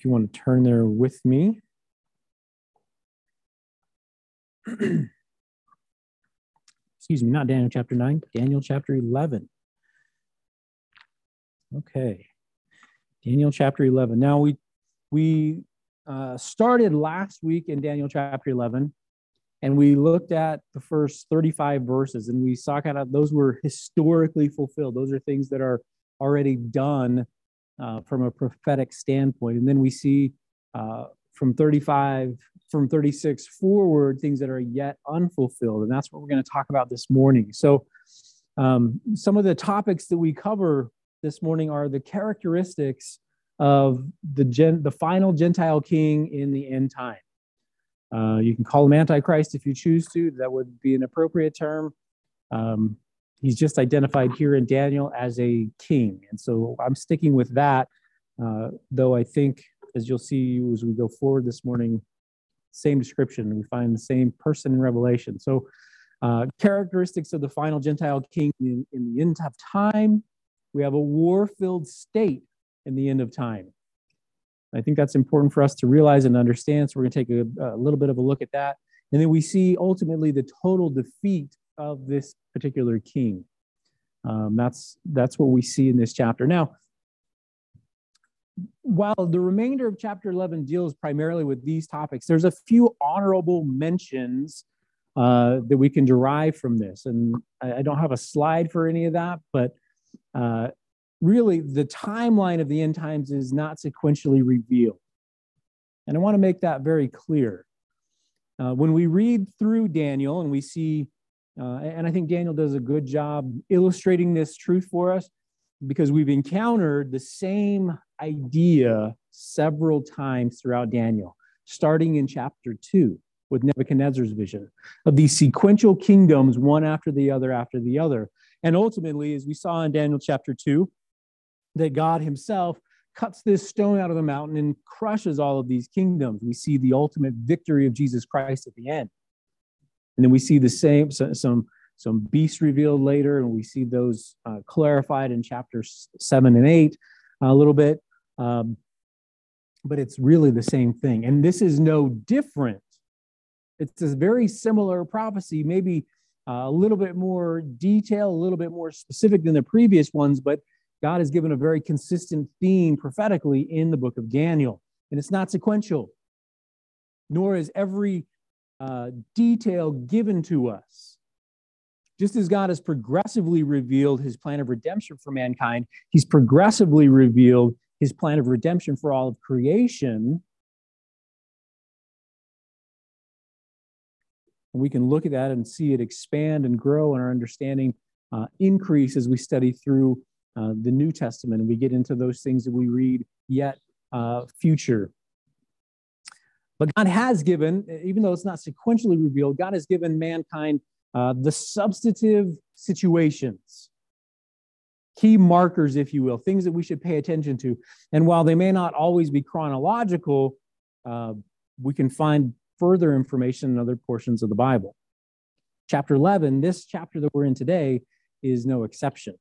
if you want to turn there with me. Excuse me, not Daniel chapter 9, Daniel chapter 11. Okay. Daniel chapter 11. Now we we uh, started last week in Daniel chapter 11 and we looked at the first 35 verses and we saw kind of those were historically fulfilled. Those are things that are already done uh, from a prophetic standpoint. And then we see uh, from 35, from 36 forward, things that are yet unfulfilled. And that's what we're going to talk about this morning. So, um, some of the topics that we cover this morning are the characteristics of the, gen- the final Gentile king in the end time. Uh, you can call him Antichrist if you choose to, that would be an appropriate term. Um, he's just identified here in Daniel as a king. And so I'm sticking with that, uh, though I think, as you'll see as we go forward this morning, same description. We find the same person in Revelation. So, uh, characteristics of the final Gentile king in, in the end of time. We have a war filled state in the end of time. I think that's important for us to realize and understand. So, we're going to take a, a little bit of a look at that. And then we see ultimately the total defeat of this particular king. Um, that's that's what we see in this chapter. Now, while the remainder of chapter 11 deals primarily with these topics, there's a few honorable mentions uh, that we can derive from this. And I, I, don't have a slide for any of that, but uh, really the timeline of the end times is not sequentially revealed. And I want to make that very clear. Uh, when we read through Daniel and we see uh, and I think Daniel does a good job illustrating this truth for us because we've encountered the same idea several times throughout Daniel, starting in chapter 2 with Nebuchadnezzar's vision of these sequential kingdoms, one after the other after the other. And ultimately, as we saw in Daniel chapter 2, that God himself cuts this stone out of the mountain and crushes all of these kingdoms. We see the ultimate victory of Jesus Christ at the end. And then we see the same, some, some beasts revealed later, and we see those uh, clarified in chapters seven and eight a little bit. Um, but it's really the same thing. And this is no different. It's a very similar prophecy, maybe uh, a little bit more detail, a little bit more specific than the previous ones, but God has given a very consistent theme prophetically in the book of Daniel. And it's not sequential, nor is every uh, detail given to us. Just as God has progressively revealed his plan of redemption for mankind, he's progressively revealed his plan of redemption for all of creation. And we can look at that and see it expand and grow and our understanding uh, increase as we study through uh, the New Testament and we get into those things that we read yet uh, future. But God has given, even though it's not sequentially revealed, God has given mankind uh, the substantive situations, key markers, if you will, things that we should pay attention to. And while they may not always be chronological, uh, we can find further information in other portions of the Bible. Chapter 11, this chapter that we're in today, is no exception.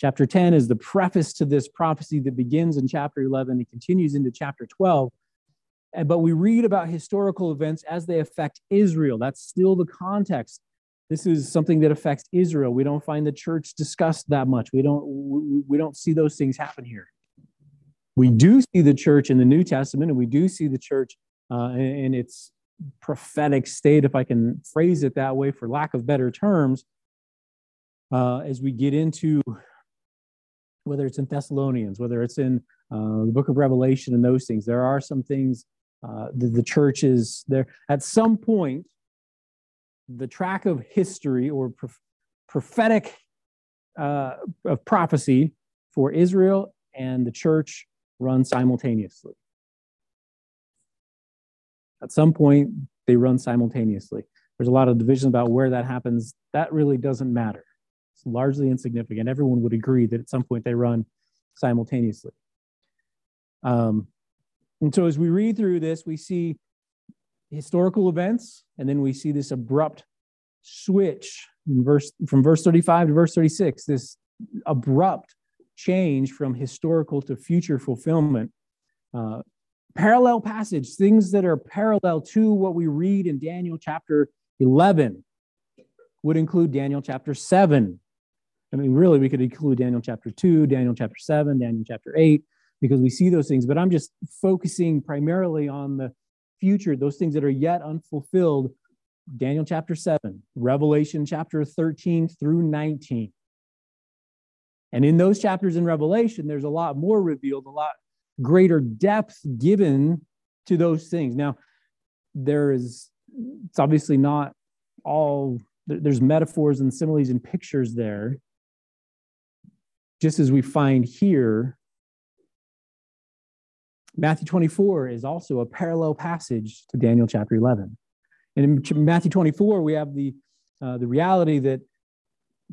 Chapter 10 is the preface to this prophecy that begins in chapter 11 and continues into chapter 12 but we read about historical events as they affect Israel. That's still the context. This is something that affects Israel. We don't find the church discussed that much. We don't we, we don't see those things happen here. We do see the church in the New Testament, and we do see the church uh, in, its prophetic state, if I can phrase it that way, for lack of better terms, uh, as we get into whether it's in Thessalonians, whether it's in uh, the book of Revelation, and those things. There are some things uh, the, the church is there. At some point, the track of history or prophetic uh, of prophecy for Israel and the church run simultaneously. At some point, they run simultaneously. There's a lot of division about where that happens. That really doesn't matter. It's largely insignificant. Everyone would agree that at some point they run simultaneously. Um, and so as we read through this, we see historical events, and then we see this abrupt switch verse from verse 35 to verse 36, this abrupt change from historical to future fulfillment. Uh, parallel passage, things that are parallel to what we read in Daniel chapter 11 would include Daniel chapter 7. I mean, really, we could include Daniel chapter 2, Daniel chapter 7, Daniel chapter 8, because we see those things. But I'm just focusing primarily on the future, those things that are yet unfulfilled. Daniel chapter 7, Revelation chapter 13 through 19. And in those chapters in Revelation, there's a lot more revealed, a lot greater depth given to those things. Now, there is, it's obviously not all, there's metaphors and similes and pictures there, just as we find here. Matthew 24 is also a parallel passage to Daniel chapter 11. And in Matthew 24, we have the, uh, the reality that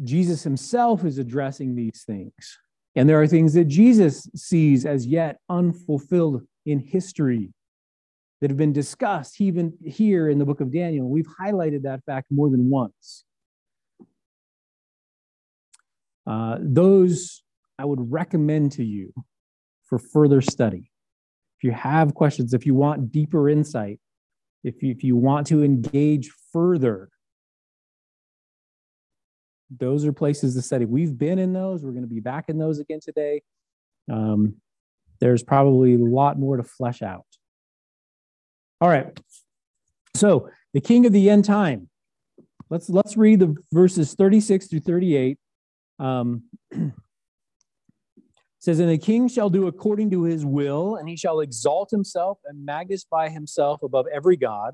Jesus himself is addressing these things. And there are things that Jesus sees as yet unfulfilled in history that have been discussed even here in the book of Daniel. We've highlighted that fact more than once. Uh, those I would recommend to you for further study. If you have questions, if you want deeper insight, if you, if you want to engage further those are places to study. We've been in those. We're going to be back in those again today. Um, there's probably a lot more to flesh out. All right. So the king of the end time. Let's let's read the verses 36 through 38. Um, says, And the king shall do according to his will, and he shall exalt himself and magnify himself above every God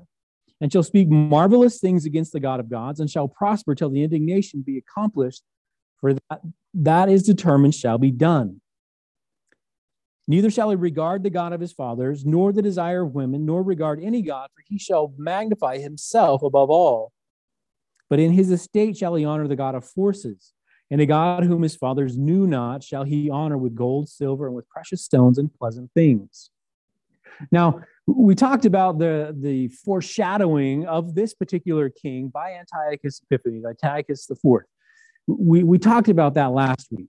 and shall speak marvelous things against the God of gods, and shall prosper till the indignation be accomplished, for that, that is determined shall be done. Neither shall he regard the God of his fathers, nor the desire of women, nor regard any God, for he shall magnify himself above all. But in his estate shall he honor the God of forces, and a God whom his fathers knew not shall he honor with gold, silver, and with precious stones and pleasant things. Now, we talked about the, the foreshadowing of this particular king by Antiochus Epiphanes, Antiochus IV. We, we talked about that last week.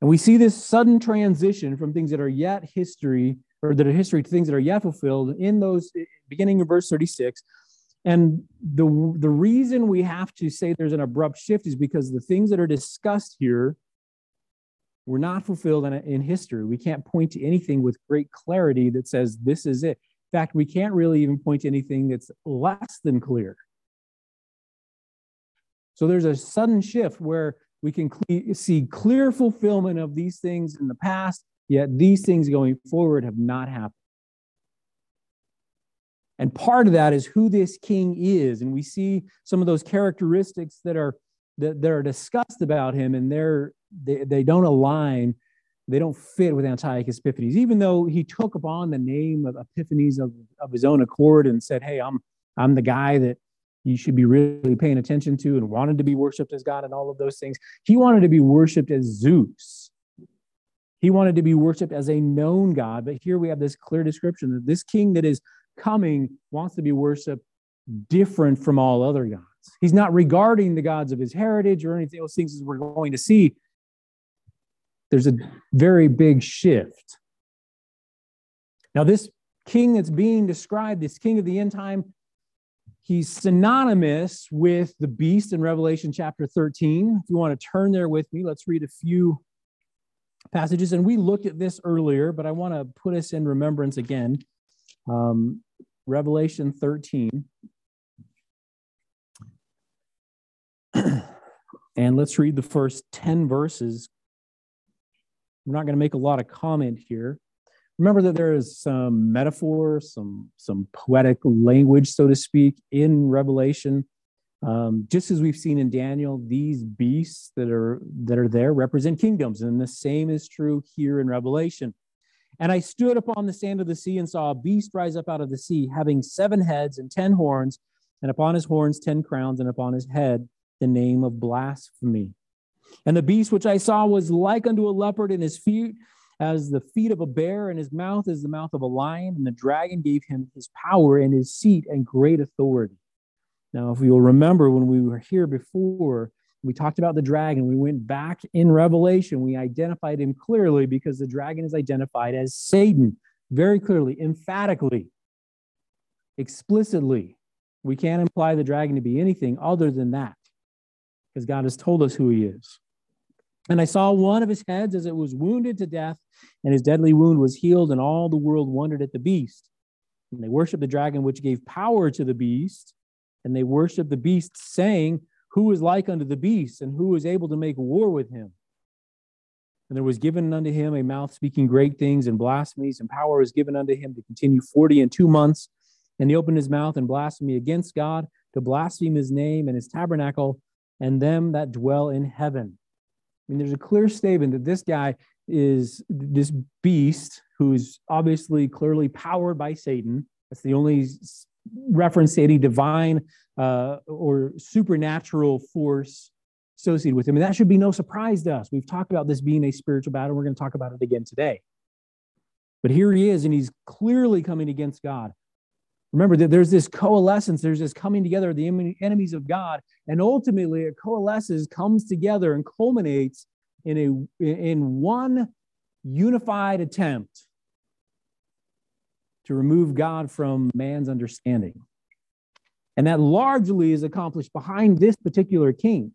And we see this sudden transition from things that are yet history, or that are history to things that are yet fulfilled in those beginning of verse 36. And the, the reason we have to say there's an abrupt shift is because the things that are discussed here were not fulfilled in, in history. We can't point to anything with great clarity that says this is it. In fact, we can't really even point to anything that's less than clear. So there's a sudden shift where we can see clear fulfillment of these things in the past, yet these things going forward have not happened. And part of that is who this king is. And we see some of those characteristics that are that, that are discussed about him, and they're they, they don't align, they don't fit with Antiochus Epiphanes, even though he took upon the name of Epiphanes of, of his own accord and said, Hey, I'm I'm the guy that you should be really paying attention to and wanted to be worshiped as God and all of those things. He wanted to be worshiped as Zeus. He wanted to be worshiped as a known God. But here we have this clear description that this king that is coming wants to be worshiped different from all other gods. He's not regarding the gods of his heritage or anything those things as we're going to see there's a very big shift. Now, this king that's being described, this king of the end time, he's synonymous with the beast in Revelation chapter 13. If you want to turn there with me, let's read a few passages. And we looked at this earlier, but I want to put us in remembrance again. Um, Revelation 13. and let's read the first 10 verses we're not going to make a lot of comment here. Remember that there is some metaphor, some some poetic language, so to speak, in Revelation. Um, just as we've seen in Daniel, these beasts that are that are there represent kingdoms, and the same is true here in Revelation. And I stood upon the sand of the sea and saw a beast rise up out of the sea, having seven heads and ten horns, and upon his horns ten crowns, and upon his head the name of blasphemy. And the beast which I saw was like unto a leopard, in his feet as the feet of a bear, and his mouth as the mouth of a lion. And the dragon gave him his power and his seat and great authority. Now, if you'll remember when we were here before, we talked about the dragon. We went back in Revelation. We identified him clearly because the dragon is identified as Satan, very clearly, emphatically, explicitly. We can't imply the dragon to be anything other than that because God has told us who he is. And I saw one of his heads as it was wounded to death, and his deadly wound was healed, and all the world wondered at the beast. And they worshiped the dragon, which gave power to the beast, and they worshiped the beast, saying, Who is like unto the beast, and who is able to make war with him? And there was given unto him a mouth speaking great things and blasphemies, and power was given unto him to continue forty and two months. And he opened his mouth and blasphemy against God, to blaspheme his name and his tabernacle, and them that dwell in heaven. I mean, there's a clear statement that this guy is this beast who's obviously clearly powered by Satan. That's the only reference to any divine uh, or supernatural force associated with him. And that should be no surprise to us. We've talked about this being a spiritual battle. We're going to talk about it again today. But here he is, and he's clearly coming against God. Remember that there's this coalescence, there's this coming together of the enemies of God, and ultimately it coalesces, comes together, and culminates in a in one unified attempt to remove God from man's understanding. And that largely is accomplished behind this particular king.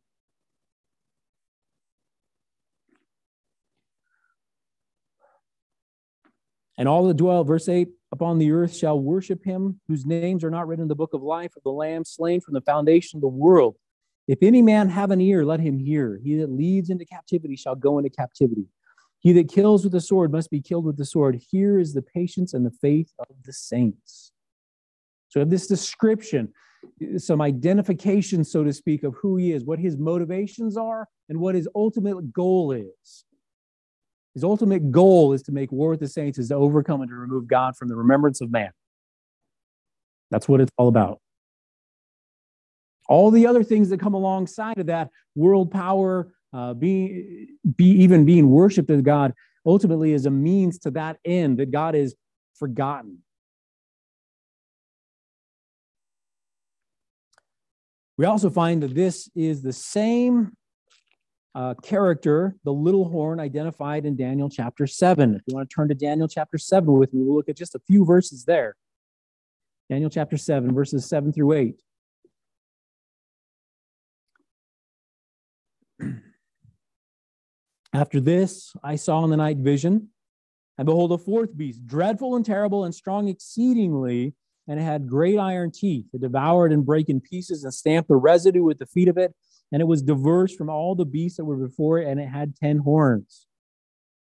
And all that dwell, verse 8, upon the earth shall worship him, whose names are not written in the book of life of the Lamb slain from the foundation of the world. If any man have an ear, let him hear. He that leads into captivity shall go into captivity. He that kills with the sword must be killed with the sword. Here is the patience and the faith of the saints. So, this description, some identification, so to speak, of who he is, what his motivations are, and what his ultimate goal is. His ultimate goal is to make war with the saints, is to overcome and to remove God from the remembrance of man. That's what it's all about. All the other things that come alongside of that, world power, uh, being, be even being worshipped as God, ultimately is a means to that end that God is forgotten. We also find that this is the same uh, character, the little horn identified in Daniel chapter 7. If you want to turn to Daniel chapter 7 with me, we'll look at just a few verses there. Daniel chapter 7, verses 7 through 8. After this, I saw in the night vision, and behold, a fourth beast, dreadful and terrible and strong exceedingly, and it had great iron teeth. It devoured and brake in pieces and stamped the residue with the feet of it and it was diverse from all the beasts that were before it, and it had ten horns.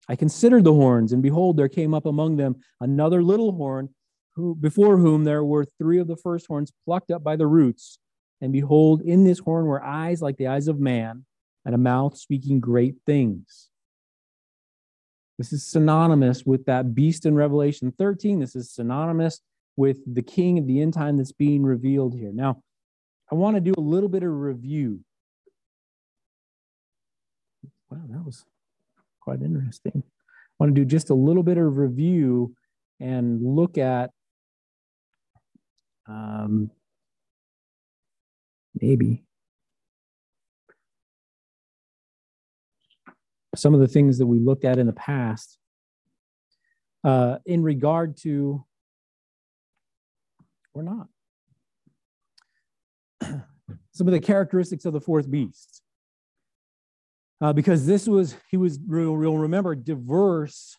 I considered the horns, and behold, there came up among them another little horn, who before whom there were three of the first horns plucked up by the roots. And behold, in this horn were eyes like the eyes of man, and a mouth speaking great things. This is synonymous with that beast in Revelation 13. This is synonymous with the king of the end time that's being revealed here. Now, I want to do a little bit of review wow, that was quite interesting. I want to do just a little bit of review and look at um, maybe some of the things that we looked at in the past uh, in regard to or not some of the characteristics of the fourth beast uh, because this was, he was, real, real remember, diverse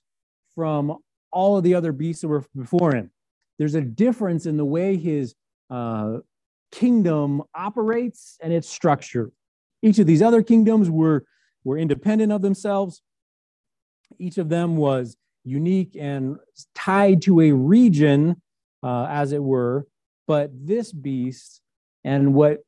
from all of the other beasts that were before him. There's a difference in the way his uh, kingdom operates and its structure. Each of these other kingdoms were, were independent of themselves. Each of them was unique and tied to a region, uh, as it were. But this beast and what,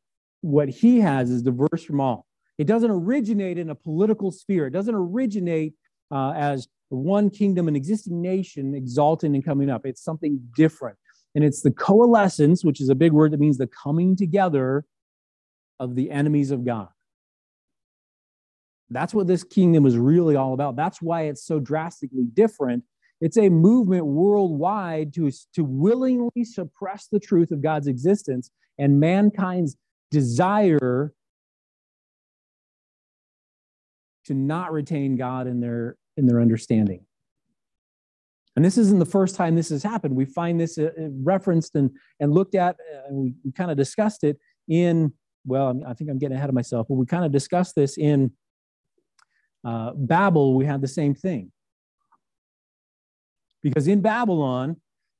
what he has is diverse from all. It doesn't originate in a political sphere. It doesn't originate uh, as one kingdom, an existing nation exalting and coming up. It's something different. And it's the coalescence, which is a big word that means the coming together of the enemies of God. That's what this kingdom is really all about. That's why it's so drastically different. It's a movement worldwide to, to willingly suppress the truth of God's existence and mankind's desire to not retain God in their in their understanding. And this isn't the first time this has happened. We find this uh, referenced and, and looked at, uh, and we, we kind of discussed it in, well, I think I'm getting ahead of myself, but we kind of discussed this in uh, Babel. We have the same thing. Because in Babylon,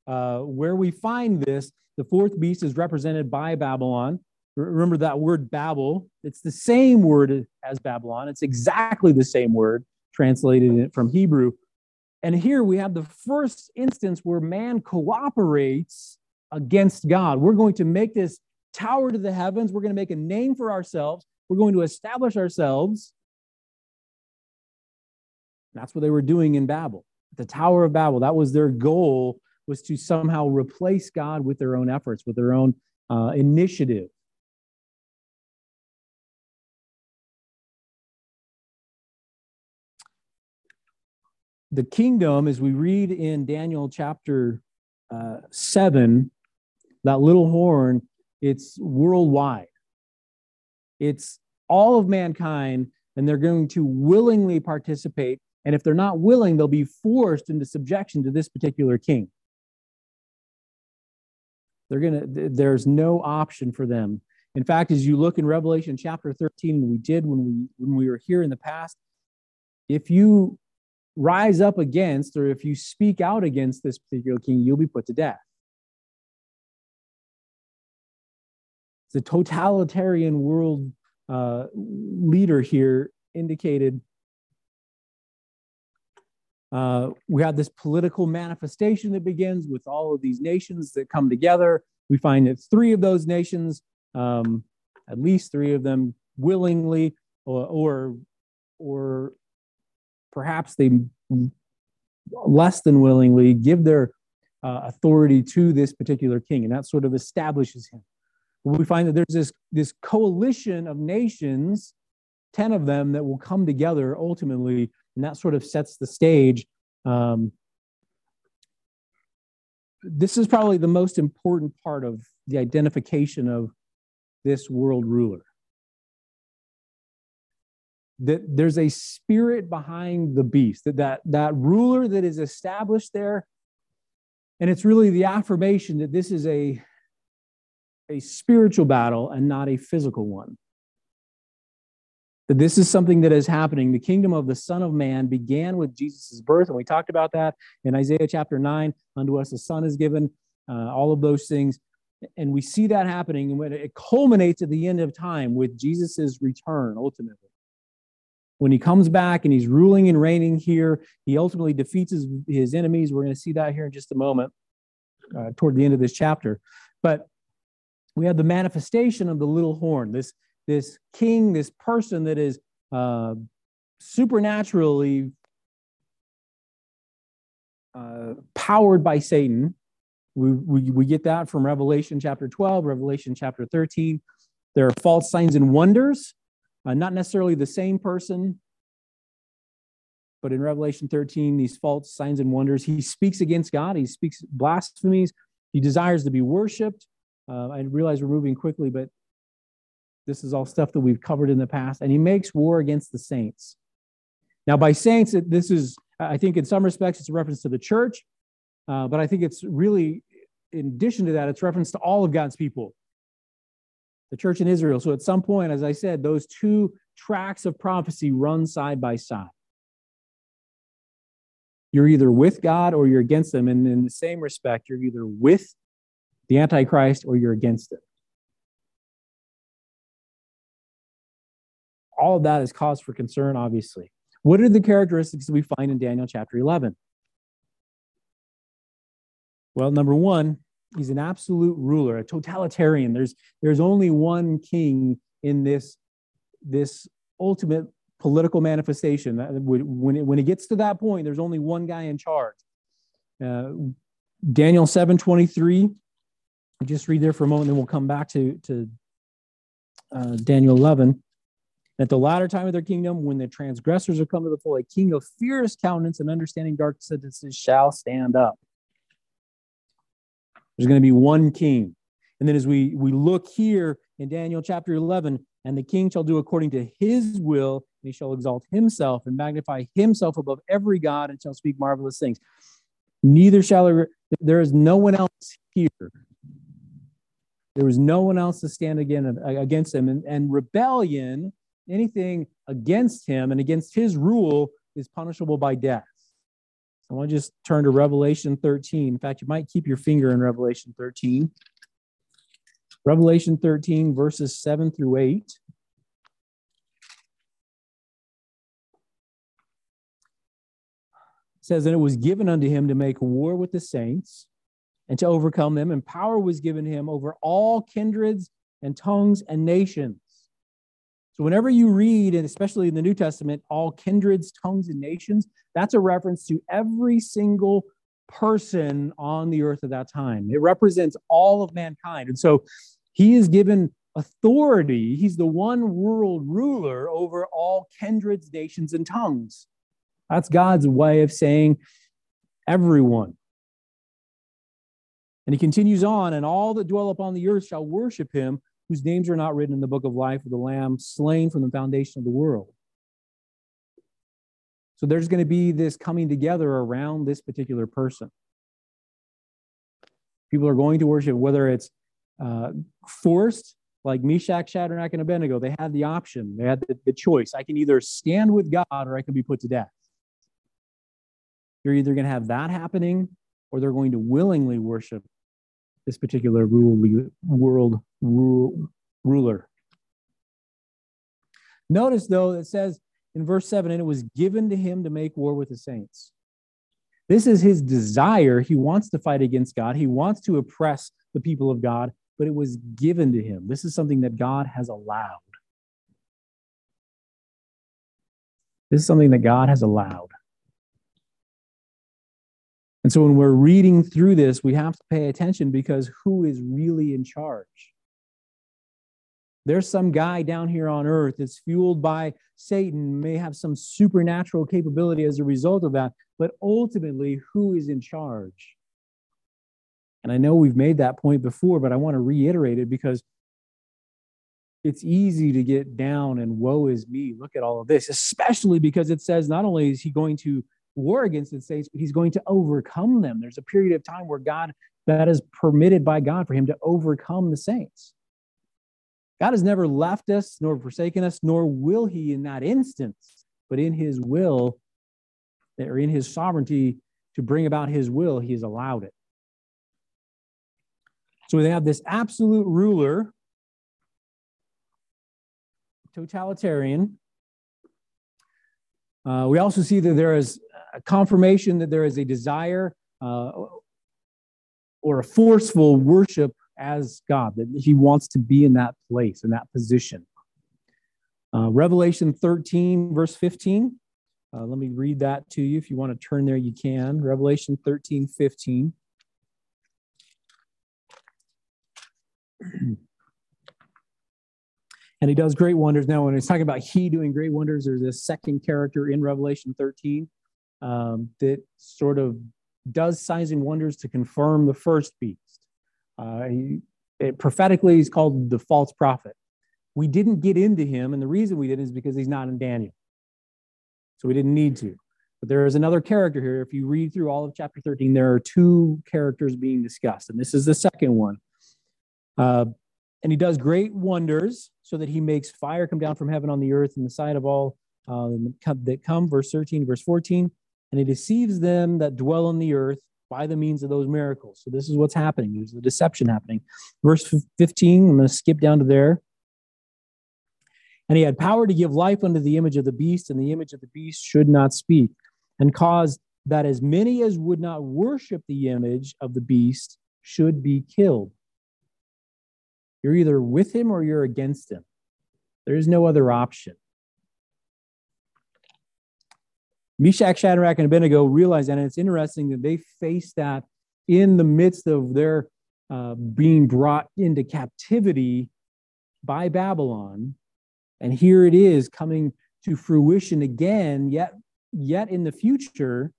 uh, where we find this, the fourth beast is represented by Babylon. Remember that word Babel, it's the same word as Babylon. It's exactly the same word translated from Hebrew. And here we have the first instance where man cooperates against God. We're going to make this tower to the heavens. We're going to make a name for ourselves. We're going to establish ourselves. That's what they were doing in Babel. The Tower of Babel, that was their goal, was to somehow replace God with their own efforts, with their own uh, initiative. the kingdom, as we read in Daniel chapter uh, 7, that little horn, it's worldwide. It's all of mankind, and they're going to willingly participate. And if they're not willing, they'll be forced into subjection to this particular king. They're gonna, there's no option for them. In fact, as you look in Revelation chapter 13, we did when we when we were here in the past, if you rise up against, or if you speak out against this particular king, you'll be put to death. The totalitarian world uh, leader here indicated uh, we have this political manifestation that begins with all of these nations that come together. We find that three of those nations, um, at least three of them, willingly or, or, or perhaps they less than willingly give their uh, authority to this particular king, and that sort of establishes him. We find that there's this, this coalition of nations, 10 of them, that will come together ultimately, and that sort of sets the stage. Um, this is probably the most important part of the identification of this world ruler that there's a spirit behind the beast, that, that that ruler that is established there. And it's really the affirmation that this is a, a spiritual battle and not a physical one. That this is something that is happening. The kingdom of the Son of Man began with Jesus' birth, and we talked about that in Isaiah chapter 9. Unto us a son is given, uh, all of those things. And we see that happening, and when it culminates at the end of time with Jesus' return ultimately when he comes back and he's ruling and reigning here, he ultimately defeats his, his enemies. We're going to see that here in just a moment, uh, toward the end of this chapter. But we have the manifestation of the little horn, this, this king, this person that is uh, supernaturally uh, powered by Satan. We, we, we get that from Revelation chapter 12, Revelation chapter 13. There are false signs and wonders uh, not necessarily the same person, but in Revelation 13, these false signs and wonders, he speaks against God. He speaks blasphemies. He desires to be worshiped. Uh, I realize we're moving quickly, but this is all stuff that we've covered in the past. And he makes war against the saints. Now, by saints, this is, I think, in some respects, it's a reference to the church, uh, but I think it's really, in addition to that, it's reference to all of God's people the church in Israel. So at some point, as I said, those two tracks of prophecy run side by side. You're either with God or you're against them. And in the same respect, you're either with the Antichrist or you're against it. All of that is cause for concern, obviously. What are the characteristics that we find in Daniel chapter 11? Well, number one, he's an absolute ruler, a totalitarian. There's there's only one king in this this ultimate political manifestation. When it, when it gets to that point, there's only one guy in charge. Uh, Daniel seven twenty three. Just read there for a moment, then we'll come back to to uh, Daniel eleven. At the latter time of their kingdom, when the transgressors are come to the full, a king of fierce countenance and understanding dark sentences shall stand up. There's going to be one king. And then as we, we look here in Daniel chapter 11, and the king shall do according to his will, and he shall exalt himself and magnify himself above every God and shall speak marvelous things. Neither shall there, there is no one else here. There was no one else to stand again against him. And, and rebellion, anything against him and against his rule, is punishable by death. I want to just turn to Revelation 13. In fact, you might keep your finger in Revelation 13. Revelation 13, verses 7 through 8. says, And it was given unto him to make war with the saints and to overcome them, and power was given him over all kindreds and tongues and nations. So, whenever you read, and especially in the New Testament, all kindreds, tongues, and nations, that's a reference to every single person on the earth at that time. It represents all of mankind. And so, he is given authority. He's the one world ruler over all kindreds, nations, and tongues. That's God's way of saying everyone. And he continues on, and all that dwell upon the earth shall worship him, whose names are not written in the book of life of the Lamb slain from the foundation of the world. So there's going to be this coming together around this particular person. People are going to worship, whether it's uh, forced, like Meshach, Shadrach, and Abednego. They had the option, they had the, the choice. I can either stand with God or I can be put to death. You're either going to have that happening or they're going to willingly worship this particular rule, world rule, ruler. Notice, though, it says in verse 7 and it was given to him to make war with the saints. This is his desire. He wants to fight against God, he wants to oppress the people of God, but it was given to him. This is something that God has allowed. This is something that God has allowed. And so when we're reading through this, we have to pay attention because who is really in charge? There's some guy down here on earth that's fueled by Satan, may have some supernatural capability as a result of that, but ultimately, who is in charge? And I know we've made that point before, but I want to reiterate it because it's easy to get down and woe is me. Look at all of this, especially because it says not only is he going to war against the saints, but he's going to overcome them. There's a period of time where God, that is permitted by God for him to overcome the saints. God has never left us nor forsaken us, nor will he in that instance, but in his will or in his sovereignty to bring about his will, he has allowed it. So they have this absolute ruler, totalitarian. Uh, we also see that there is a confirmation that there is a desire uh, or a forceful worship as God, that he wants to be in that place, in that position. Uh, Revelation 13, verse 15. Uh, let me read that to you. If you want to turn there, you can. Revelation 13, 15. and he does great wonders. Now, when he's talking about he doing great wonders, there's a second character in Revelation 13 um, that sort of does signs and wonders to confirm the first beast. Uh, he, it, prophetically, he's called the false prophet. We didn't get into him, and the reason we didn't is because he's not in Daniel. So we didn't need to. But there is another character here. If you read through all of chapter 13, there are two characters being discussed, and this is the second one. Uh, and he does great wonders so that he makes fire come down from heaven on the earth in the sight of all uh, that come, verse 13, verse 14 and he deceives them that dwell on the earth by the means of those miracles. So this is what's happening. There's the deception happening. Verse 15, I'm going to skip down to there. And he had power to give life unto the image of the beast, and the image of the beast should not speak, and cause that as many as would not worship the image of the beast should be killed. You're either with him or you're against him. There is no other option. Meshach, Shadrach, and Abednego realized that. And it's interesting that they faced that in the midst of their uh, being brought into captivity by Babylon. And here it is coming to fruition again, yet, yet in the future,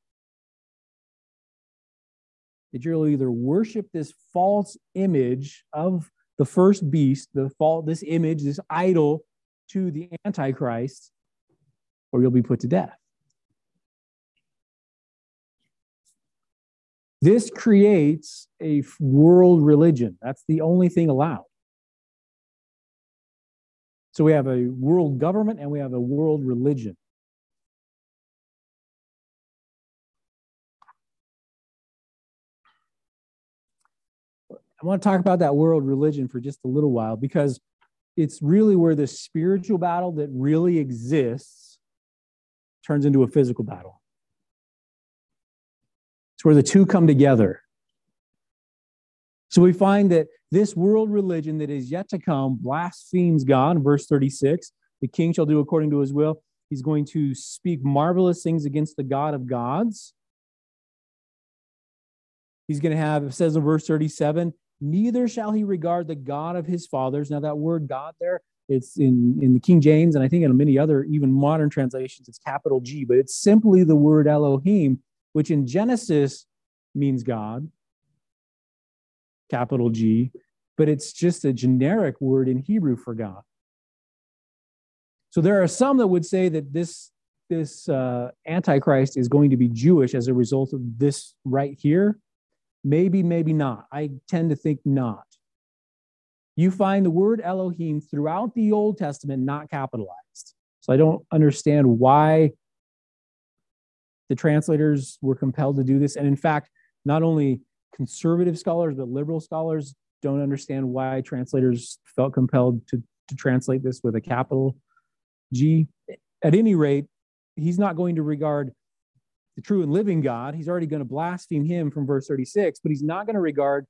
that you'll either worship this false image of the first beast, the fall, this image, this idol to the Antichrist, or you'll be put to death. This creates a world religion. That's the only thing allowed. So we have a world government and we have a world religion. I want to talk about that world religion for just a little while because it's really where the spiritual battle that really exists turns into a physical battle. It's where the two come together. So we find that this world religion that is yet to come blasphemes God, verse 36. The king shall do according to his will. He's going to speak marvelous things against the God of gods. He's going to have, it says in verse 37, neither shall he regard the God of his fathers. Now, that word God there, it's in, in the King James, and I think in many other, even modern translations, it's capital G, but it's simply the word Elohim, which in Genesis means God, capital G, but it's just a generic word in Hebrew for God. So there are some that would say that this this uh, antichrist is going to be Jewish as a result of this right here. Maybe, maybe not. I tend to think not. You find the word Elohim throughout the Old Testament not capitalized. So I don't understand why the translators were compelled to do this. And in fact, not only conservative scholars, but liberal scholars don't understand why translators felt compelled to, to translate this with a capital G. At any rate, he's not going to regard the true and living God. He's already going to blaspheme him from verse 36, but he's not going to regard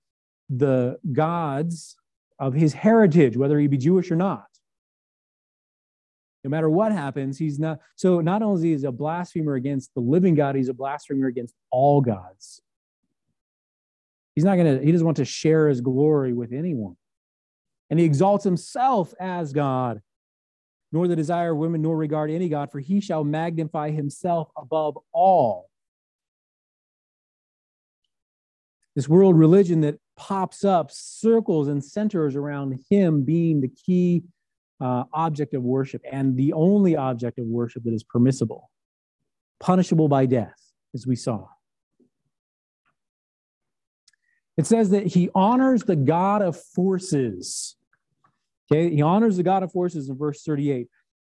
the gods of his heritage, whether he be Jewish or not. No matter what happens, he's not. So not only is he a blasphemer against the living God, he's a blasphemer against all gods. He's not going to, he doesn't want to share his glory with anyone. And he exalts himself as God nor the desire of women, nor regard any God, for he shall magnify himself above all. This world religion that pops up circles and centers around him being the key uh, object of worship and the only object of worship that is permissible, punishable by death, as we saw. It says that he honors the God of forces. Okay, he honors the God of forces in verse 38.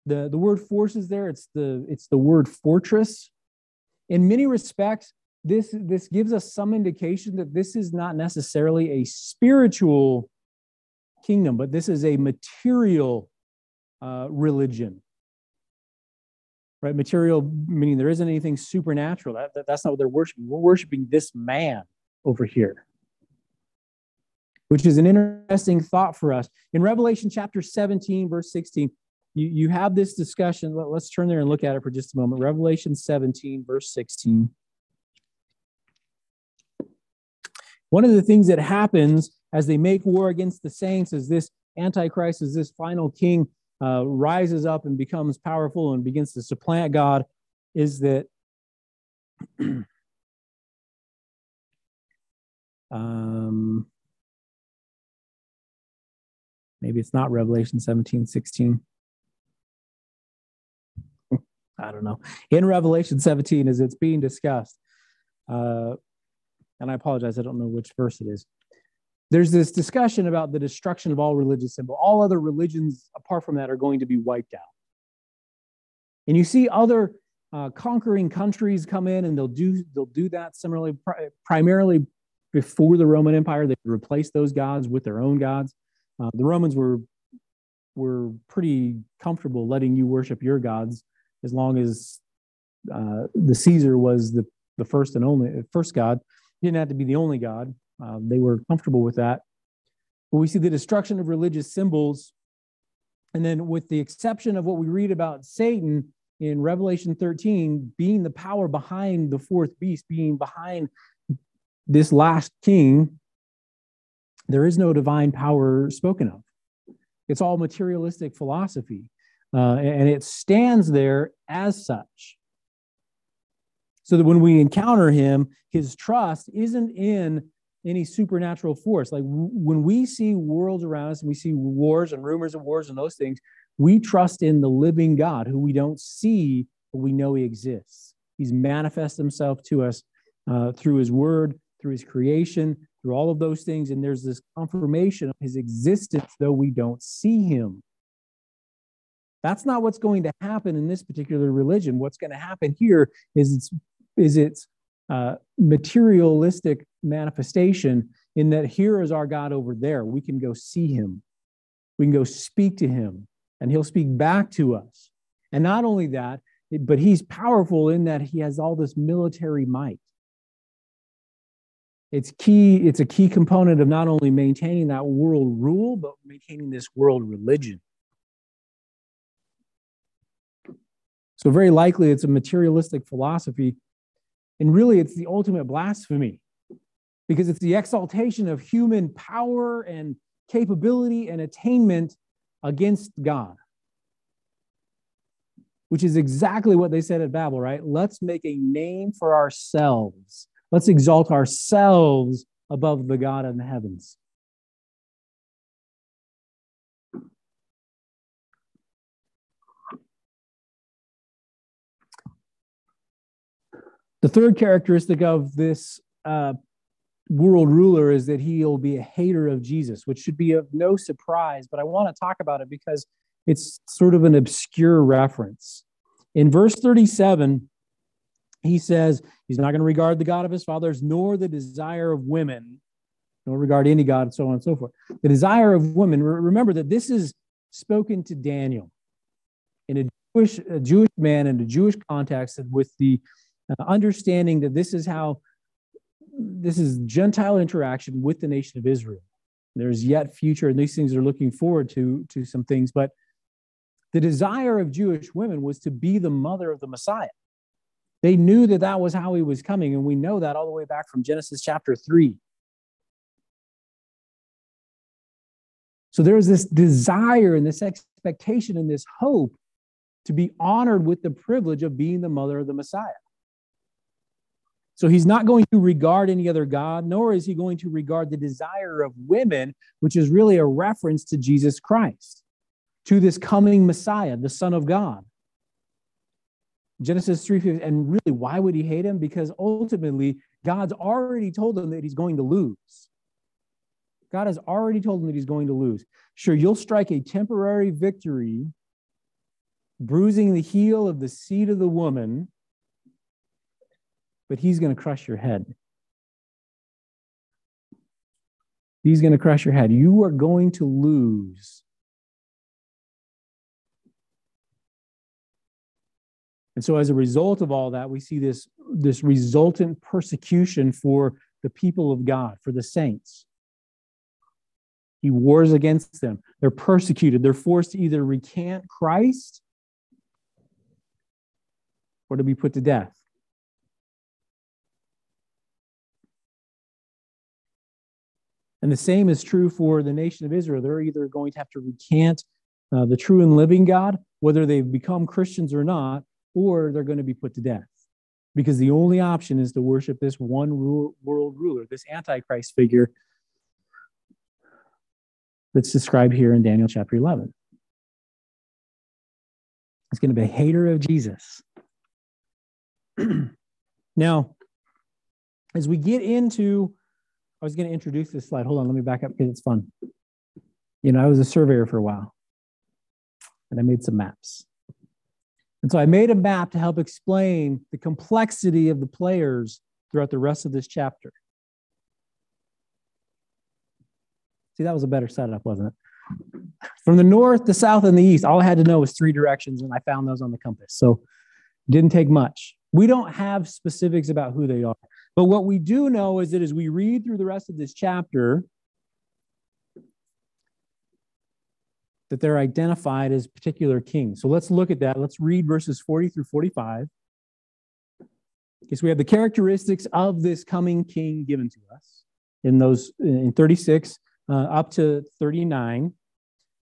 The, the word forces there, it's the it's the word fortress. In many respects, this, this gives us some indication that this is not necessarily a spiritual kingdom, but this is a material uh, religion. Right? Material meaning there isn't anything supernatural. That, that, that's not what they're worshiping. We're worshiping this man over here which is an interesting thought for us. In Revelation chapter 17, verse 16, you, you have this discussion. Let, let's turn there and look at it for just a moment. Revelation 17, verse 16. One of the things that happens as they make war against the saints is this Antichrist, as this final king uh, rises up and becomes powerful and begins to supplant God, is that um, Maybe it's not Revelation 17, 16. I don't know. In Revelation 17, as it's being discussed, uh, and I apologize, I don't know which verse it is. There's this discussion about the destruction of all religious symbol. All other religions, apart from that, are going to be wiped out. And you see other uh, conquering countries come in, and they'll do they'll do that similarly, pri- primarily before the Roman Empire. They replace those gods with their own gods. Uh, the Romans were were pretty comfortable letting you worship your gods as long as uh, the Caesar was the, the first and only first god. He didn't have to be the only god. Uh, they were comfortable with that. But we see the destruction of religious symbols, and then with the exception of what we read about Satan in Revelation 13 being the power behind the fourth beast, being behind this last king, there is no divine power spoken of. It's all materialistic philosophy, uh, and it stands there as such. So that when we encounter him, his trust isn't in any supernatural force. Like w- when we see worlds around us and we see wars and rumors of wars and those things, we trust in the living God who we don't see, but we know he exists. He's manifest himself to us uh, through his word, through his creation, through all of those things. And there's this confirmation of his existence, though we don't see him. That's not what's going to happen in this particular religion. What's going to happen here is its, is its uh, materialistic manifestation in that here is our God over there. We can go see him, we can go speak to him, and he'll speak back to us. And not only that, but he's powerful in that he has all this military might. It's key, it's a key component of not only maintaining that world rule, but maintaining this world religion. So, very likely, it's a materialistic philosophy. And really, it's the ultimate blasphemy because it's the exaltation of human power and capability and attainment against God, which is exactly what they said at Babel, right? Let's make a name for ourselves. Let's exalt ourselves above the God in the heavens. The third characteristic of this uh, world ruler is that he'll be a hater of Jesus, which should be of no surprise, but I want to talk about it because it's sort of an obscure reference. In verse 37, he says he's not going to regard the God of his fathers, nor the desire of women, nor regard any God, so on and so forth. The desire of women, remember that this is spoken to Daniel in a Jewish, a Jewish man in a Jewish context with the uh, understanding that this is how this is Gentile interaction with the nation of Israel. There's yet future, and these things are looking forward to, to some things, but the desire of Jewish women was to be the mother of the Messiah. They knew that that was how he was coming, and we know that all the way back from Genesis chapter 3. So there's this desire and this expectation and this hope to be honored with the privilege of being the mother of the Messiah. So he's not going to regard any other God, nor is he going to regard the desire of women, which is really a reference to Jesus Christ, to this coming Messiah, the Son of God. Genesis 3 and really, why would he hate him? Because ultimately, God's already told him that he's going to lose. God has already told him that he's going to lose. Sure, you'll strike a temporary victory, bruising the heel of the seed of the woman but he's going to crush your head. He's going to crush your head. You are going to lose. And so, as a result of all that, we see this, this resultant persecution for the people of God, for the saints. He wars against them. They're persecuted. They're forced to either recant Christ or to be put to death. And the same is true for the nation of Israel. They're either going to have to recant uh, the true and living God, whether they've become Christians or not, or they're going to be put to death. Because the only option is to worship this one world ruler, this Antichrist figure that's described here in Daniel chapter 11. He's going to be a hater of Jesus. now, as we get into I was going to introduce this slide. Hold on, let me back up because it's fun. You know, I was a surveyor for a while and I made some maps. And so I made a map to help explain the complexity of the players throughout the rest of this chapter. See, that was a better setup, wasn't it? From the north, the south, and the east, all I had to know was three directions, and I found those on the compass. So didn't take much. We don't have specifics about who they are. But what we do know is that as we read through the rest of this chapter, that they're identified as particular kings. So let's look at that. Let's read verses 40 through 45. Okay, so we have the characteristics of this coming king given to us in those in 36 uh, up to 39.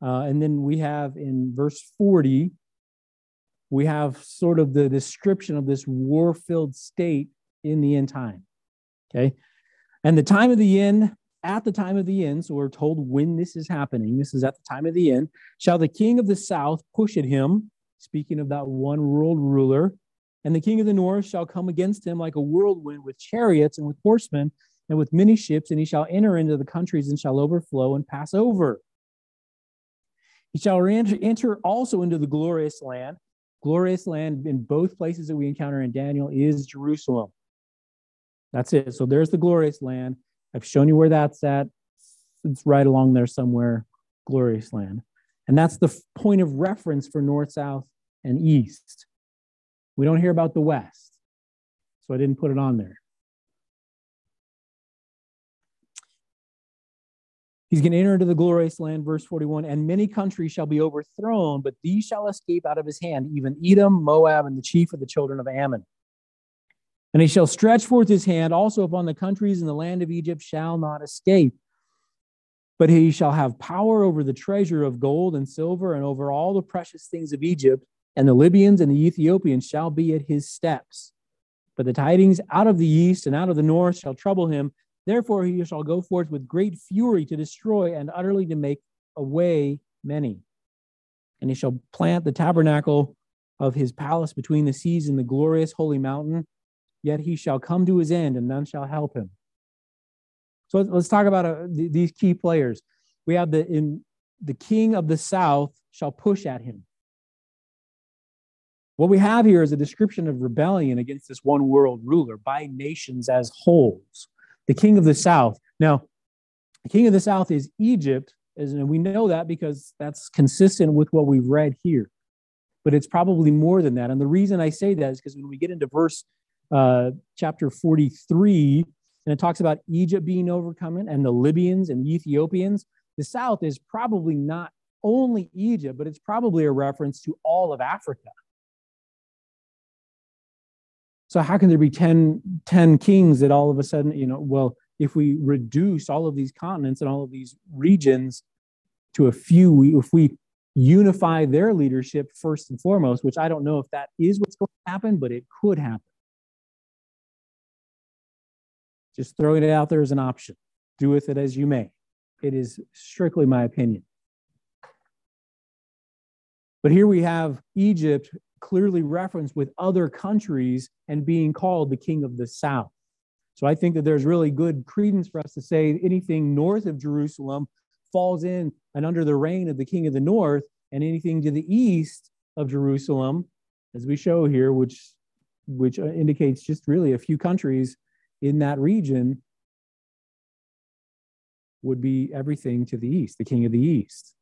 Uh, and then we have in verse 40, we have sort of the description of this war filled state in the end time. Okay. And the time of the end, at the time of the end, so we're told when this is happening, this is at the time of the end, shall the king of the south push at him, speaking of that one world ruler, and the king of the north shall come against him like a whirlwind with chariots and with horsemen, and with many ships, and he shall enter into the countries and shall overflow and pass over. He shall enter also into the glorious land. Glorious land in both places that we encounter in Daniel is Jerusalem. That's it. So there's the glorious land. I've shown you where that's at. It's right along there somewhere, glorious land. And that's the point of reference for north, south, and east. We don't hear about the west. So I didn't put it on there. He's going to enter into the glorious land, verse 41, and many countries shall be overthrown, but these shall escape out of his hand, even Edom, Moab, and the chief of the children of Ammon. And he shall stretch forth his hand also upon the countries, and the land of Egypt shall not escape. But he shall have power over the treasure of gold and silver, and over all the precious things of Egypt, and the Libyans and the Ethiopians shall be at his steps. But the tidings out of the east and out of the north shall trouble him Therefore, he shall go forth with great fury to destroy and utterly to make away many. And he shall plant the tabernacle of his palace between the seas and the glorious holy mountain. Yet he shall come to his end, and none shall help him. So let's talk about uh, these key players. We have the in the king of the south shall push at him. What we have here is a description of rebellion against this one world ruler by nations as wholes the king of the south. Now, the king of the south is Egypt, and we know that because that's consistent with what we've read here. But it's probably more than that. And the reason I say that is because when we get into verse uh, chapter 43, and it talks about Egypt being overcome and the Libyans and the Ethiopians, the south is probably not only Egypt, but it's probably a reference to all of Africa. So how can there be 10, 10 kings that all of a sudden, you know, well, if we reduce all of these continents and all of these regions to a few, if we unify their leadership first and foremost, which I don't know if that is what's going to happen, but it could happen. Just throwing it out there as an option. Do with it as you may. It is strictly my opinion. But here we have Egypt clearly referenced with other countries and being called the king of the south. So I think that there's really good credence for us to say anything north of Jerusalem falls in and under the reign of the king of the north, and anything to the east of Jerusalem, as we show here, which which indicates just really a few countries in that region would be everything to the east, the king of the east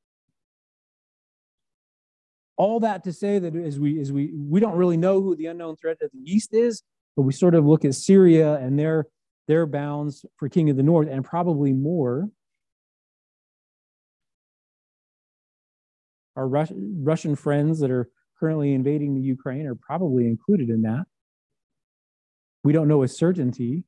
all that to say that as we as we we don't really know who the unknown threat of the east is, but we sort of look at Syria and their their bounds for king of the north, and probably more. Our Rus- Russian friends that are currently invading the Ukraine are probably included in that. We don't know with certainty,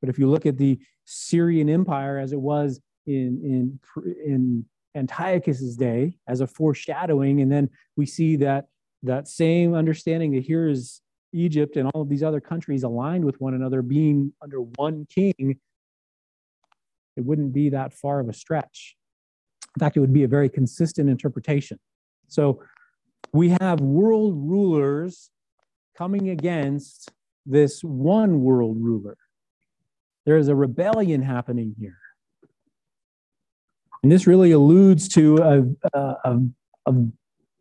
but if you look at the Syrian Empire as it was in in in Antiochus's day as a foreshadowing, and then we see that that same understanding that here is Egypt and all of these other countries aligned with one another, being under one king. It wouldn't be that far of a stretch. In fact, it would be a very consistent interpretation. So we have world rulers coming against this one world ruler. There is a rebellion happening here. And this really alludes to a, a, a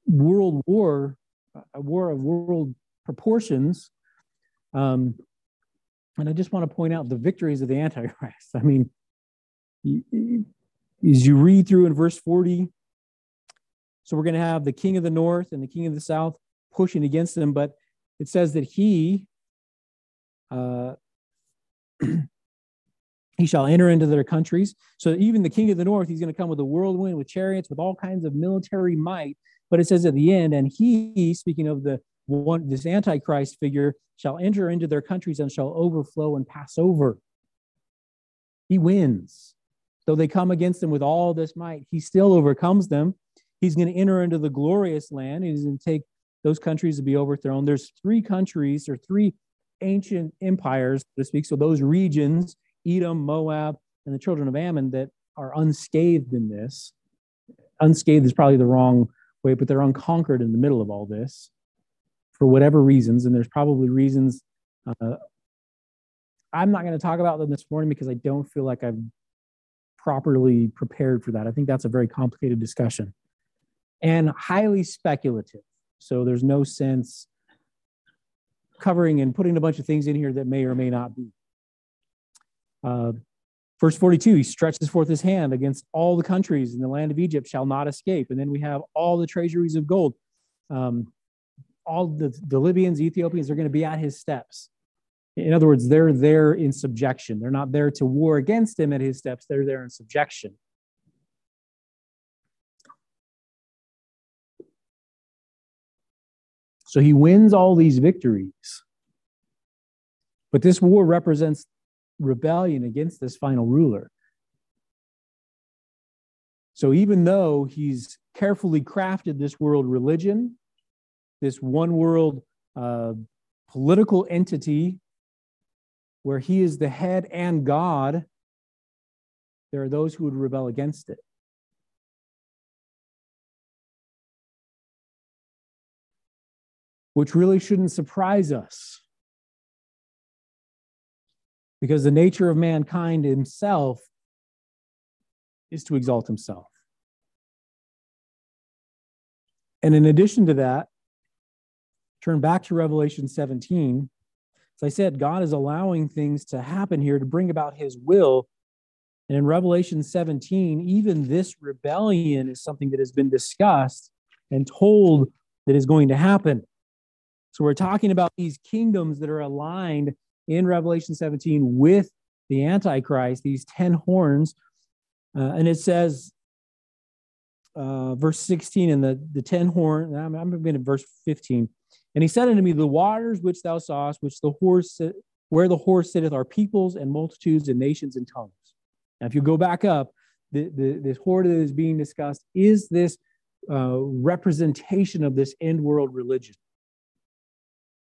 world war, a war of world proportions. Um, and I just want to point out the victories of the Antichrist. I mean, as you read through in verse 40, so we're going to have the king of the north and the king of the south pushing against them, but it says that he uh, He shall enter into their countries. So even the king of the north, he's going to come with a whirlwind, with chariots, with all kinds of military might. But it says at the end, and he, speaking of the one, this antichrist figure, shall enter into their countries and shall overflow and pass over. He wins. Though they come against him with all this might, he still overcomes them. He's going to enter into the glorious land. He's going to take those countries to be overthrown. There's three countries or three ancient empires, so to speak. So those regions Edom, Moab, and the children of Ammon that are unscathed in this. Unscathed is probably the wrong way, but they're unconquered in the middle of all this for whatever reasons. And there's probably reasons uh, I'm not going to talk about them this morning because I don't feel like I've properly prepared for that. I think that's a very complicated discussion and highly speculative. So there's no sense covering and putting a bunch of things in here that may or may not be. Uh, verse 42 he stretches forth his hand against all the countries in the land of Egypt shall not escape. And then we have all the treasuries of gold. Um, all the, the Libyans, Ethiopians are going to be at his steps. In other words, they're there in subjection. They're not there to war against him at his steps, they're there in subjection. So he wins all these victories. But this war represents rebellion against this final ruler. So even though he's carefully crafted this world religion, this one world uh, political entity where he is the head and God, there are those who would rebel against it. Which really shouldn't surprise us. Because the nature of mankind himself is to exalt himself. And in addition to that, turn back to Revelation 17 as I said, God is allowing things to happen here to bring about his will. And in Revelation 17, even this rebellion is something that has been discussed and told that is going to happen. So we're talking about these kingdoms that are aligned in Revelation 17 with the Antichrist, these 10 horns. Uh, and it says, uh, verse 16, and the, the 10 horn, I'm, I'm going to verse 15. And he said unto me, The waters which thou sawest, which the horse where the horse sitteth, are peoples and multitudes and nations and tongues. Now, if you go back up, the, the, this horde that is being discussed is this uh, representation of this end world religion.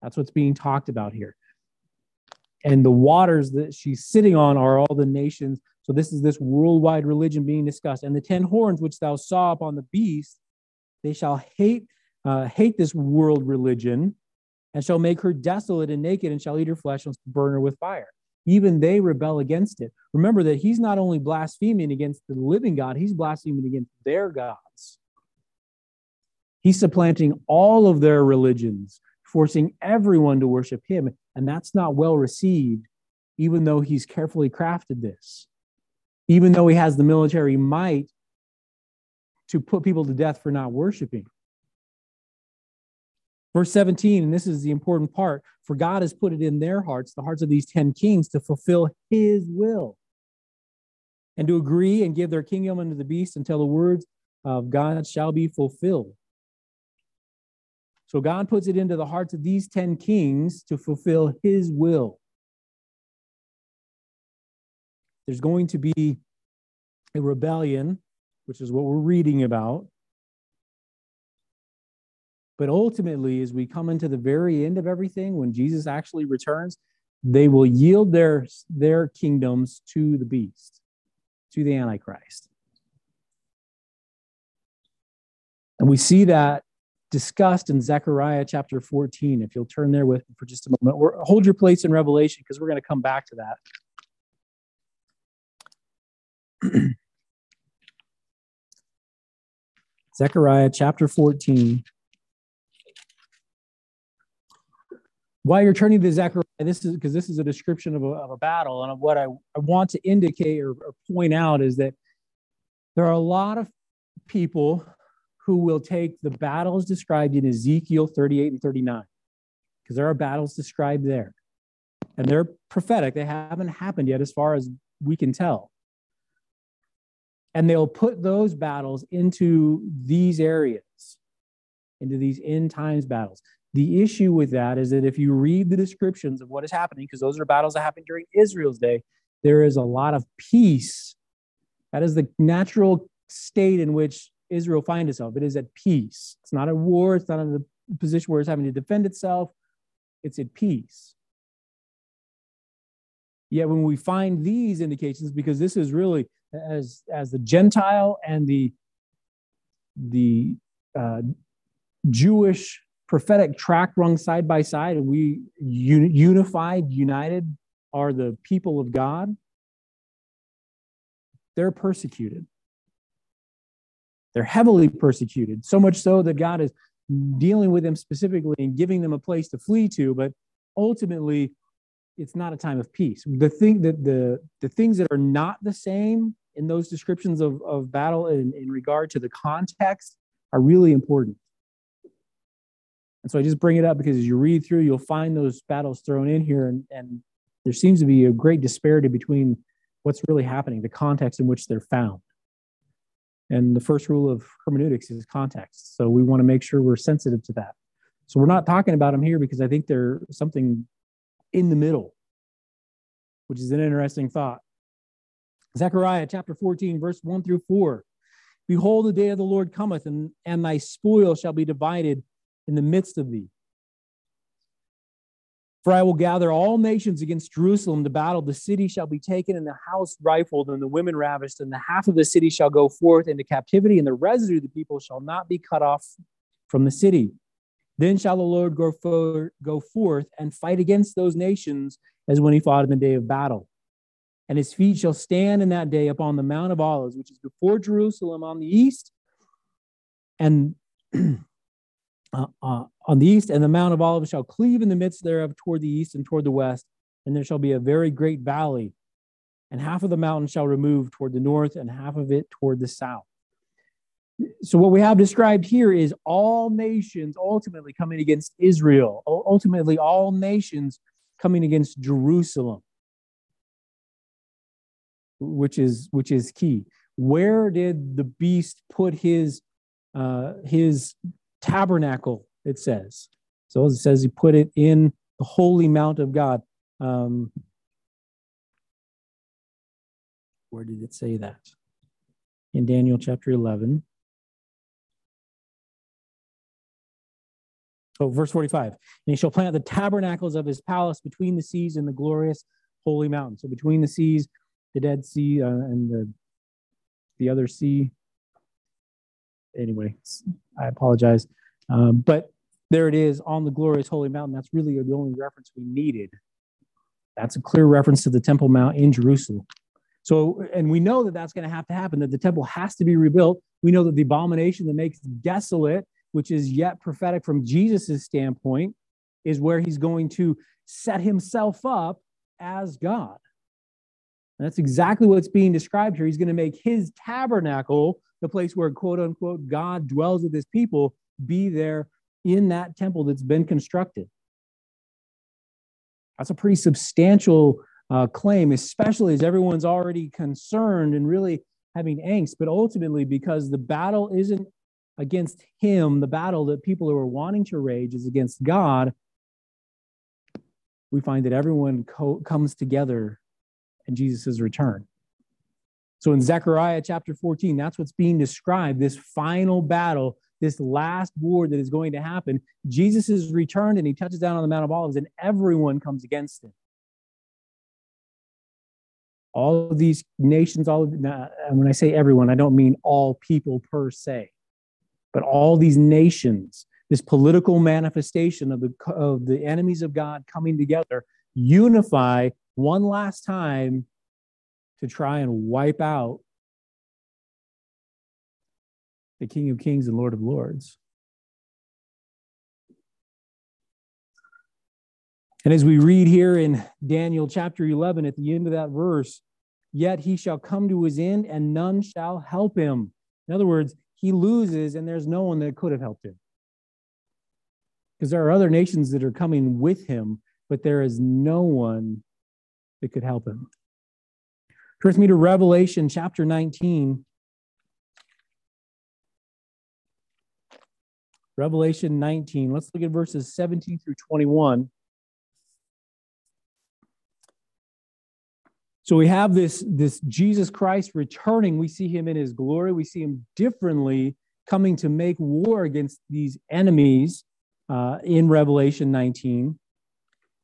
That's what's being talked about here. And the waters that she's sitting on are all the nations. So this is this worldwide religion being discussed. And the ten horns which thou saw upon the beast, they shall hate uh, hate this world religion and shall make her desolate and naked and shall eat her flesh and burn her with fire. Even they rebel against it. Remember that he's not only blaspheming against the living God, he's blaspheming against their gods. He's supplanting all of their religions, forcing everyone to worship him. And that's not well received, even though he's carefully crafted this. Even though he has the military might to put people to death for not worshiping. Verse 17, and this is the important part for God has put it in their hearts, the hearts of these 10 kings, to fulfill his will and to agree and give their kingdom unto the beast until the words of God shall be fulfilled. So God puts it into the hearts of these 10 kings to fulfill his will. There's going to be a rebellion, which is what we're reading about. But ultimately, as we come into the very end of everything, when Jesus actually returns, they will yield their, their kingdoms to the beast, to the Antichrist. And we see that discussed in Zechariah chapter 14. If you'll turn there with me for just a moment, We're, hold your place in Revelation because we're going to come back to that. Zechariah chapter 14. while you're turning to Zechariah, this is because this is a description of a, of a battle. And what I, I want to indicate or, or point out is that there are a lot of people who will take the battles described in Ezekiel 38 and 39, because there are battles described there. And they're prophetic, they haven't happened yet, as far as we can tell. And they'll put those battles into these areas, into these end times battles. The issue with that is that if you read the descriptions of what is happening, because those are battles that happened during Israel's day, there is a lot of peace. That is the natural state in which Israel find itself. It is at peace. It's not at war. It's not in the position where it's having to defend itself. It's at peace. Yet when we find these indications, because this is really as as the Gentile and the the uh, Jewish prophetic track rung side by side and we unified, united are the people of God, they're persecuted. They're heavily persecuted, so much so that God is dealing with them specifically and giving them a place to flee to, but ultimately it's not a time of peace. The thing that the the things that are not the same in those descriptions of, of battle in, in regard to the context are really important. And so I just bring it up because as you read through, you'll find those battles thrown in here, and, and there seems to be a great disparity between what's really happening, the context in which they're found. And the first rule of hermeneutics is context. So we want to make sure we're sensitive to that. So we're not talking about them here because I think they're something in the middle, which is an interesting thought. Zechariah chapter 14, verse 1 through 4. Behold, the day of the Lord cometh, and, and thy spoil shall be divided in the midst of thee. For I will gather all nations against Jerusalem to battle. The city shall be taken, and the house rifled, and the women ravished, and the half of the city shall go forth into captivity, and the residue of the people shall not be cut off from the city. Then shall the Lord go, for, go forth and fight against those nations as when he fought in the day of battle. And his feet shall stand in that day upon the Mount of Olives, which is before Jerusalem on the east, and uh, uh, on the east, and the Mount of Olives shall cleave in the midst thereof toward the east and toward the west, and there shall be a very great valley, and half of the mountain shall remove toward the north, and half of it toward the south. So, what we have described here is all nations ultimately coming against Israel, ultimately, all nations coming against Jerusalem, which is, which is key. Where did the beast put his, uh, his tabernacle, it says. So it says he put it in the holy mount of God. Um, where did it say that? In Daniel chapter 11. Oh, verse 45. And he shall plant the tabernacles of his palace between the seas and the glorious holy mountain. So between the seas, the Dead Sea, uh, and the the other sea, anyway, I apologize. Um, but there it is on the glorious holy mountain. That's really the only reference we needed. That's a clear reference to the Temple Mount in Jerusalem. So, and we know that that's going to have to happen, that the temple has to be rebuilt. We know that the abomination that makes desolate, which is yet prophetic from Jesus' standpoint, is where he's going to set himself up as God. And that's exactly what's being described here. He's going to make his tabernacle the place where, quote unquote, God dwells with his people, be there in that temple that's been constructed. That's a pretty substantial uh, claim, especially as everyone's already concerned and really having angst. But ultimately, because the battle isn't against him, the battle that people who are wanting to rage is against God, we find that everyone co- comes together in Jesus' return. So in Zechariah chapter 14, that's what's being described this final battle, this last war that is going to happen. Jesus is returned and he touches down on the Mount of Olives, and everyone comes against him. All of these nations, all of, and when I say everyone, I don't mean all people per se, but all these nations, this political manifestation of the, of the enemies of God coming together, unify one last time to try and wipe out the King of Kings and Lord of Lords. And as we read here in Daniel chapter 11, at the end of that verse, yet he shall come to his end and none shall help him. In other words, he loses and there's no one that could have helped him. Because there are other nations that are coming with him, but there is no one that could help him. Turn with me to Revelation chapter 19. Revelation 19. Let's look at verses 17 through 21. So we have this, this Jesus Christ returning. We see him in his glory. We see him differently coming to make war against these enemies uh, in Revelation 19.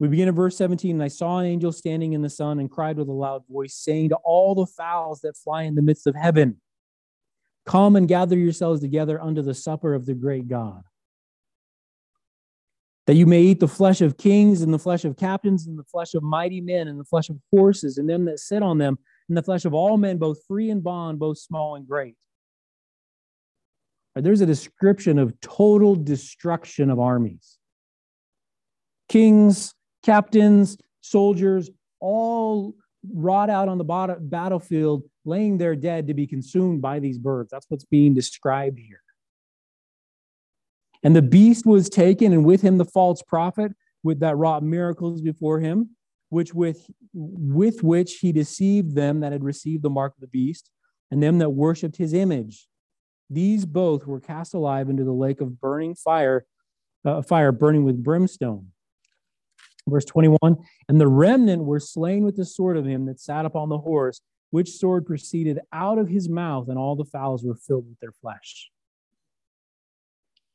We begin at verse 17. And I saw an angel standing in the sun and cried with a loud voice, saying to all the fowls that fly in the midst of heaven, Come and gather yourselves together unto the supper of the great God, that you may eat the flesh of kings and the flesh of captains and the flesh of mighty men and the flesh of horses and them that sit on them and the flesh of all men, both free and bond, both small and great. There's a description of total destruction of armies. Kings, captains, soldiers, all wrought out on the battlefield, laying their dead to be consumed by these birds. That's what's being described here. And the beast was taken, and with him the false prophet, with that wrought miracles before him, which with with which he deceived them that had received the mark of the beast, and them that worshipped his image. These both were cast alive into the lake of burning fire, uh, fire burning with brimstone. Verse 21 And the remnant were slain with the sword of him that sat upon the horse, which sword proceeded out of his mouth, and all the fowls were filled with their flesh.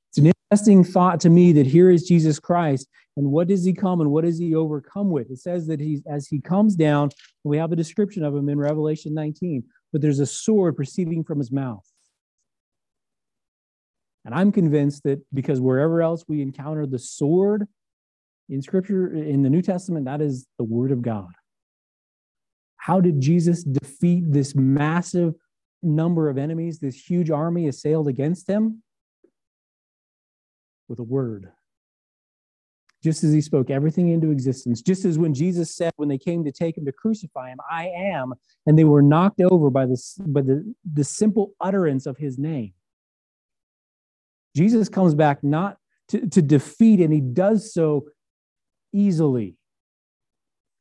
It's an interesting thought to me that here is Jesus Christ, and what does he come and what does he overcome with? It says that he's as he comes down, we have a description of him in Revelation 19, but there's a sword proceeding from his mouth. And I'm convinced that because wherever else we encounter the sword in scripture, in the New Testament, that is the word of God. How did Jesus defeat this massive number of enemies, this huge army assailed against him? with a word. Just as he spoke everything into existence, just as when Jesus said, when they came to take him to crucify him, I am, and they were knocked over by, this, by the, the simple utterance of his name. Jesus comes back not to, to defeat, and he does so easily.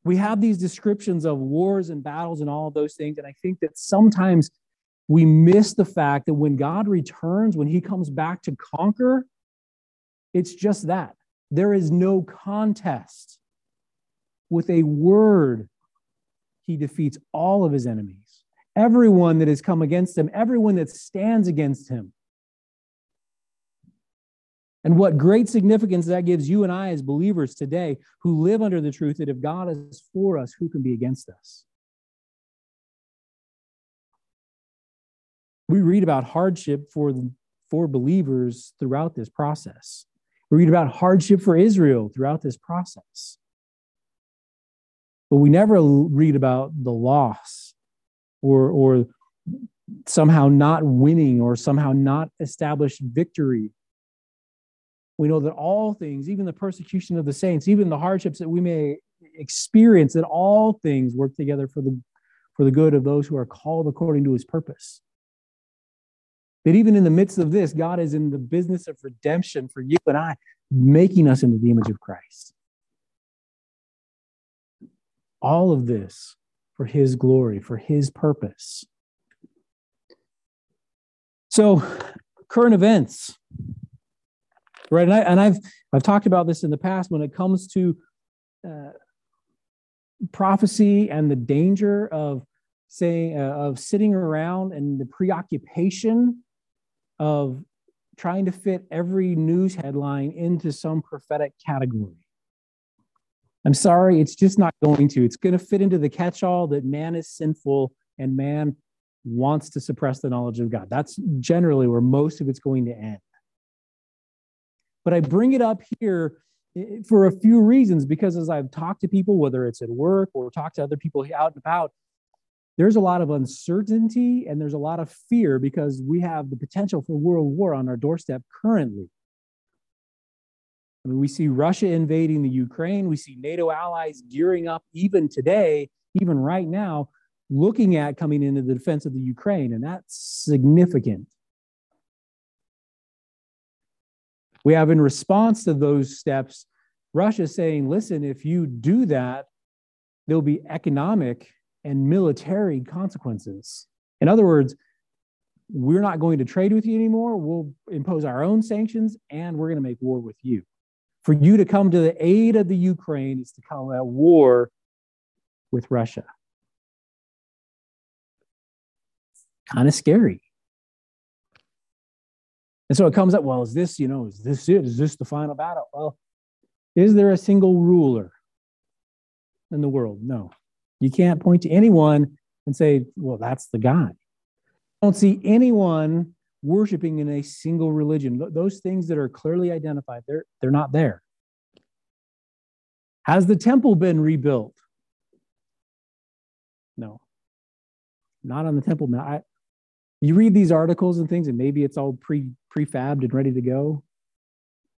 We have these descriptions of wars and battles and all of those things, and I think that sometimes we miss the fact that when God returns, when he comes back to conquer, it's just that. There is no contest. With a word, he defeats all of his enemies. Everyone that has come against him, everyone that stands against him. And what great significance that gives you and I as believers today who live under the truth that if God is for us, who can be against us? We read about hardship for, for believers throughout this process. We read about hardship for Israel throughout this process. But we never read about the loss or, or somehow not winning or somehow not established victory. We know that all things, even the persecution of the saints, even the hardships that we may experience, that all things work together for the, for the good of those who are called according to his purpose. That even in the midst of this, God is in the business of redemption for you and I, making us into the image of Christ. All of this for his glory, for his purpose. So, current events. Right, and, I, and I've I've talked about this in the past when it comes to uh, prophecy and the danger of saying uh, of sitting around and the preoccupation of trying to fit every news headline into some prophetic category. I'm sorry, it's just not going to. It's going to fit into the catch all that man is sinful and man wants to suppress the knowledge of God. That's generally where most of it's going to end. But I bring it up here eh, for a few reasons because as I've talked to people, whether it's at work or talked to other people out and about, there's a lot of uncertainty and there's a lot of fear because we have the potential for world war on our doorstep currently. I mean, we see Russia invading the Ukraine. We see NATO allies gearing up even today, even right now, looking at coming into the defense of the Ukraine, and that's significant. We have, in response to those steps, Russia saying, listen, if you do that, there'll be economic and military consequences. In other words, we're not going to trade with you anymore. We'll impose our own sanctions and we're going to make war with you. For you to come to the aid of the Ukraine is to come at war with Russia. Kind of scary. And so it comes up, well, is this, you know, is this it? Is this the final battle? Well, is there a single ruler in the world? No. You can't point to anyone and say, well, that's the guy. I don't see anyone worshiping in a single religion. Those things that are clearly identified, they're, they're not there. Has the temple been rebuilt? No, not on the temple. I, you read these articles and things, and maybe it's all pre prefabbed and ready to go.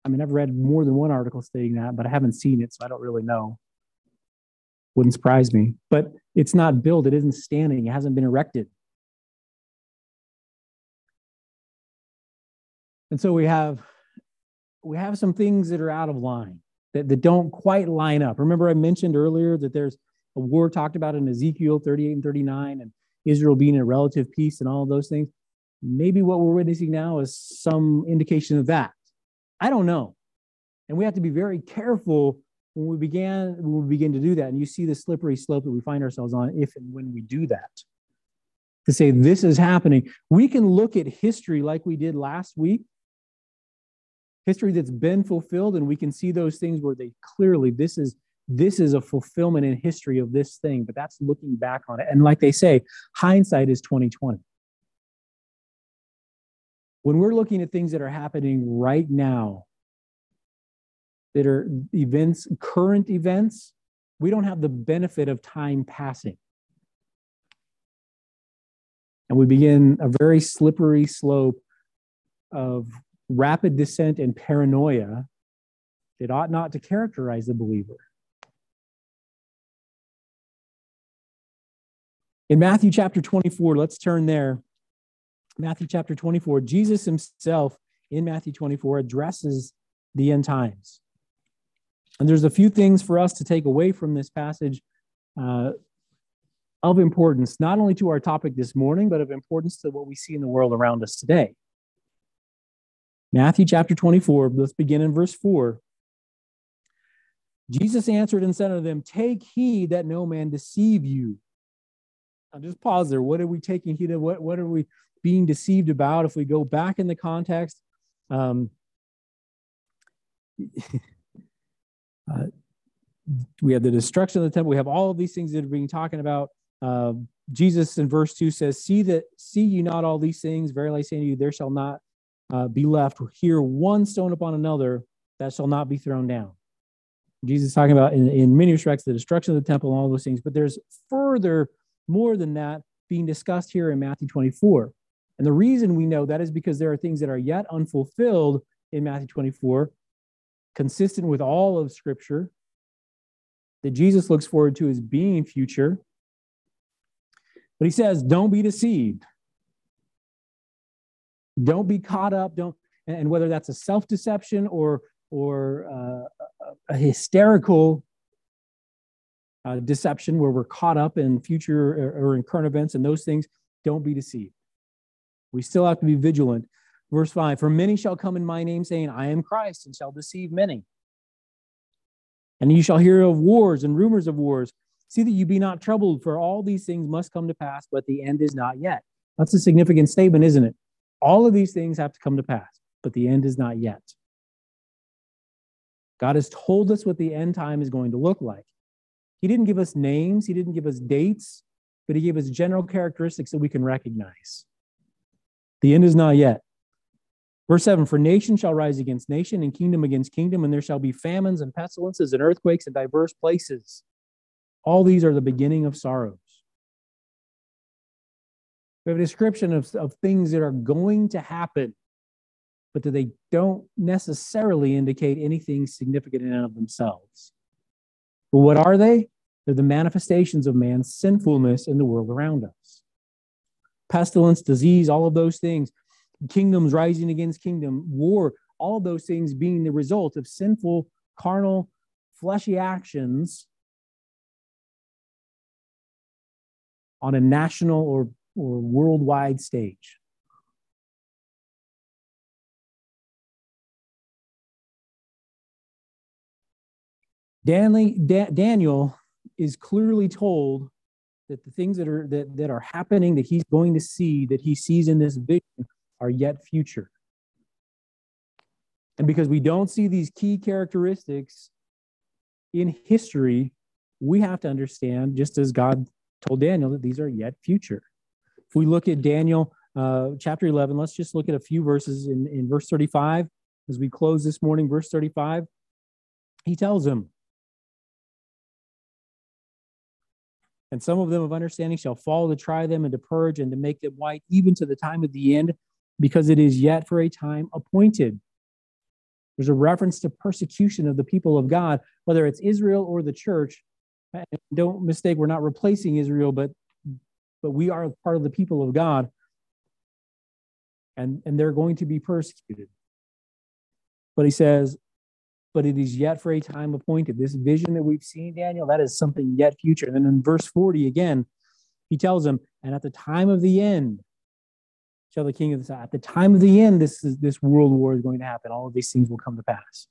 I mean, I've read more than one article stating that, but I haven't seen it, so I don't really know. Wouldn't surprise me. But it's not built, it isn't standing, it hasn't been erected. And so we have we have some things that are out of line that, that don't quite line up. Remember, I mentioned earlier that there's a war talked about in Ezekiel 38 and 39, and Israel being in relative peace and all those things. Maybe what we're witnessing now is some indication of that. I don't know. And we have to be very careful when we began when we begin to do that. And you see the slippery slope that we find ourselves on if and when we do that. To say this is happening, we can look at history like we did last week history that's been fulfilled and we can see those things where they clearly this is this is a fulfillment in history of this thing but that's looking back on it. And like they say hindsight is 2020 when we're looking at things that are happening right now that are events current events we don't have the benefit of time passing. And we begin a very slippery slope of rapid descent and paranoia that ought not to characterize the believer. In Matthew chapter 24, let's turn there. Matthew chapter 24, Jesus himself in Matthew 24 addresses the end times. And there's a few things for us to take away from this passage uh, of importance, not only to our topic this morning, but of importance to what we see in the world around us today. Matthew chapter 24, let's begin in verse 4. Jesus answered and said unto them, Take heed that no man deceive you. I'll just pause there. What are we taking heed of? What, what are we being deceived about? If we go back in the context, um, uh, we have the destruction of the temple. We have all of these things that are being talking about. Uh, Jesus in verse 2 says, See that see you not all these things, verily I say to you, there shall not uh, be left here one stone upon another that shall not be thrown down. Jesus is talking about in, in many respects the destruction of the temple and all those things, but there's further, more than that, being discussed here in Matthew 24. And the reason we know that is because there are things that are yet unfulfilled in Matthew 24, consistent with all of Scripture, that Jesus looks forward to as being future. But he says, don't be deceived. Don't be caught up. Don't and whether that's a self deception or or uh, a hysterical uh, deception where we're caught up in future or, or in current events and those things, don't be deceived. We still have to be vigilant. Verse 5 For many shall come in my name, saying, I am Christ, and shall deceive many. And you shall hear of wars and rumors of wars. See that you be not troubled, for all these things must come to pass, but the end is not yet. That's a significant statement, isn't it? All of these things have to come to pass, but the end is not yet. God has told us what the end time is going to look like. He didn't give us names, He didn't give us dates, but He gave us general characteristics that we can recognize. The end is not yet. Verse 7 For nation shall rise against nation, and kingdom against kingdom, and there shall be famines and pestilences and earthquakes in diverse places. All these are the beginning of sorrows. We have a description of, of things that are going to happen, but that they don't necessarily indicate anything significant in and of themselves. But what are they? They're the manifestations of man's sinfulness in the world around us. Pestilence, disease, all of those things, kingdoms rising against kingdom, war, all of those things being the result of sinful, carnal, fleshy actions on a national or or worldwide stage. Daniel is clearly told that the things that are that, that are happening that he's going to see that he sees in this vision are yet future and because we don't see these key characteristics in history we have to understand just as god told daniel that these are yet future if we look at Daniel uh, chapter 11, let's just look at a few verses in, in verse 35 as we close this morning, verse 35. He tells him, And some of them of understanding shall fall to try them and to purge and to make them white, even to the time of the end, because it is yet for a time appointed. There's a reference to persecution of the people of God, whether it's Israel or the church. And don't mistake, we're not replacing Israel, but but we are part of the people of God. And, and they're going to be persecuted. But he says, but it is yet for a time appointed. This vision that we've seen, Daniel, that is something yet future. And then in verse 40 again, he tells them, and at the time of the end, shall the king of the at the time of the end, this is this world war is going to happen. All of these things will come to pass.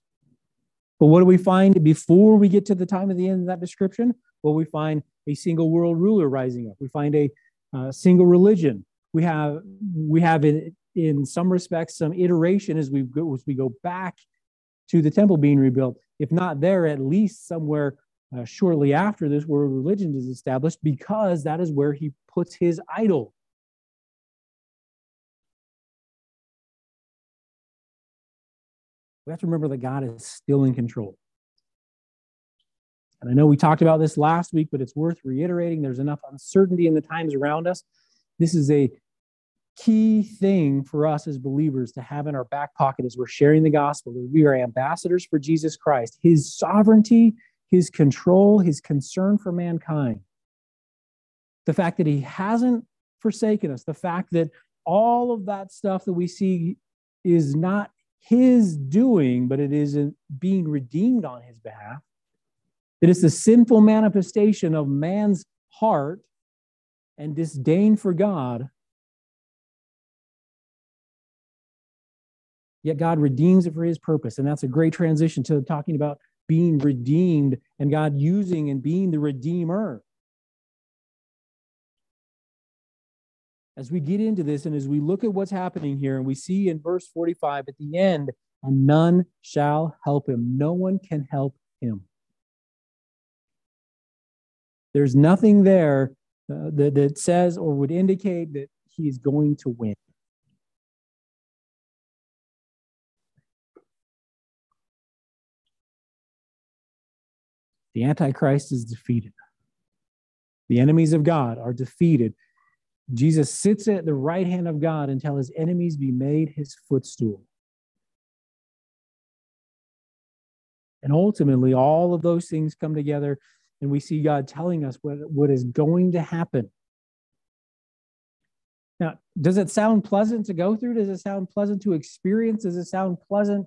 But what do we find before we get to the time of the end of that description? Well, we find a single world ruler rising up. We find a uh, single religion. We have we have in, in some respects some iteration as we go as we go back to the temple being rebuilt. If not there, at least somewhere uh, shortly after this, where religion is established, because that is where he puts his idol. We have to remember that God is still in control. And I know we talked about this last week, but it's worth reiterating. There's enough uncertainty in the times around us. This is a key thing for us as believers to have in our back pocket as we're sharing the gospel that we are ambassadors for Jesus Christ, his sovereignty, his control, his concern for mankind. The fact that he hasn't forsaken us, the fact that all of that stuff that we see is not his doing, but it is being redeemed on his behalf. That It is the sinful manifestation of man's heart and disdain for God. Yet God redeems it for his purpose. And that's a great transition to talking about being redeemed and God using and being the redeemer. As we get into this and as we look at what's happening here, and we see in verse 45 at the end, and none shall help him. No one can help him. There's nothing there uh, that, that says or would indicate that he's going to win. The Antichrist is defeated. The enemies of God are defeated. Jesus sits at the right hand of God until his enemies be made his footstool. And ultimately, all of those things come together and we see God telling us what, what is going to happen. Now, does it sound pleasant to go through? Does it sound pleasant to experience? Does it sound pleasant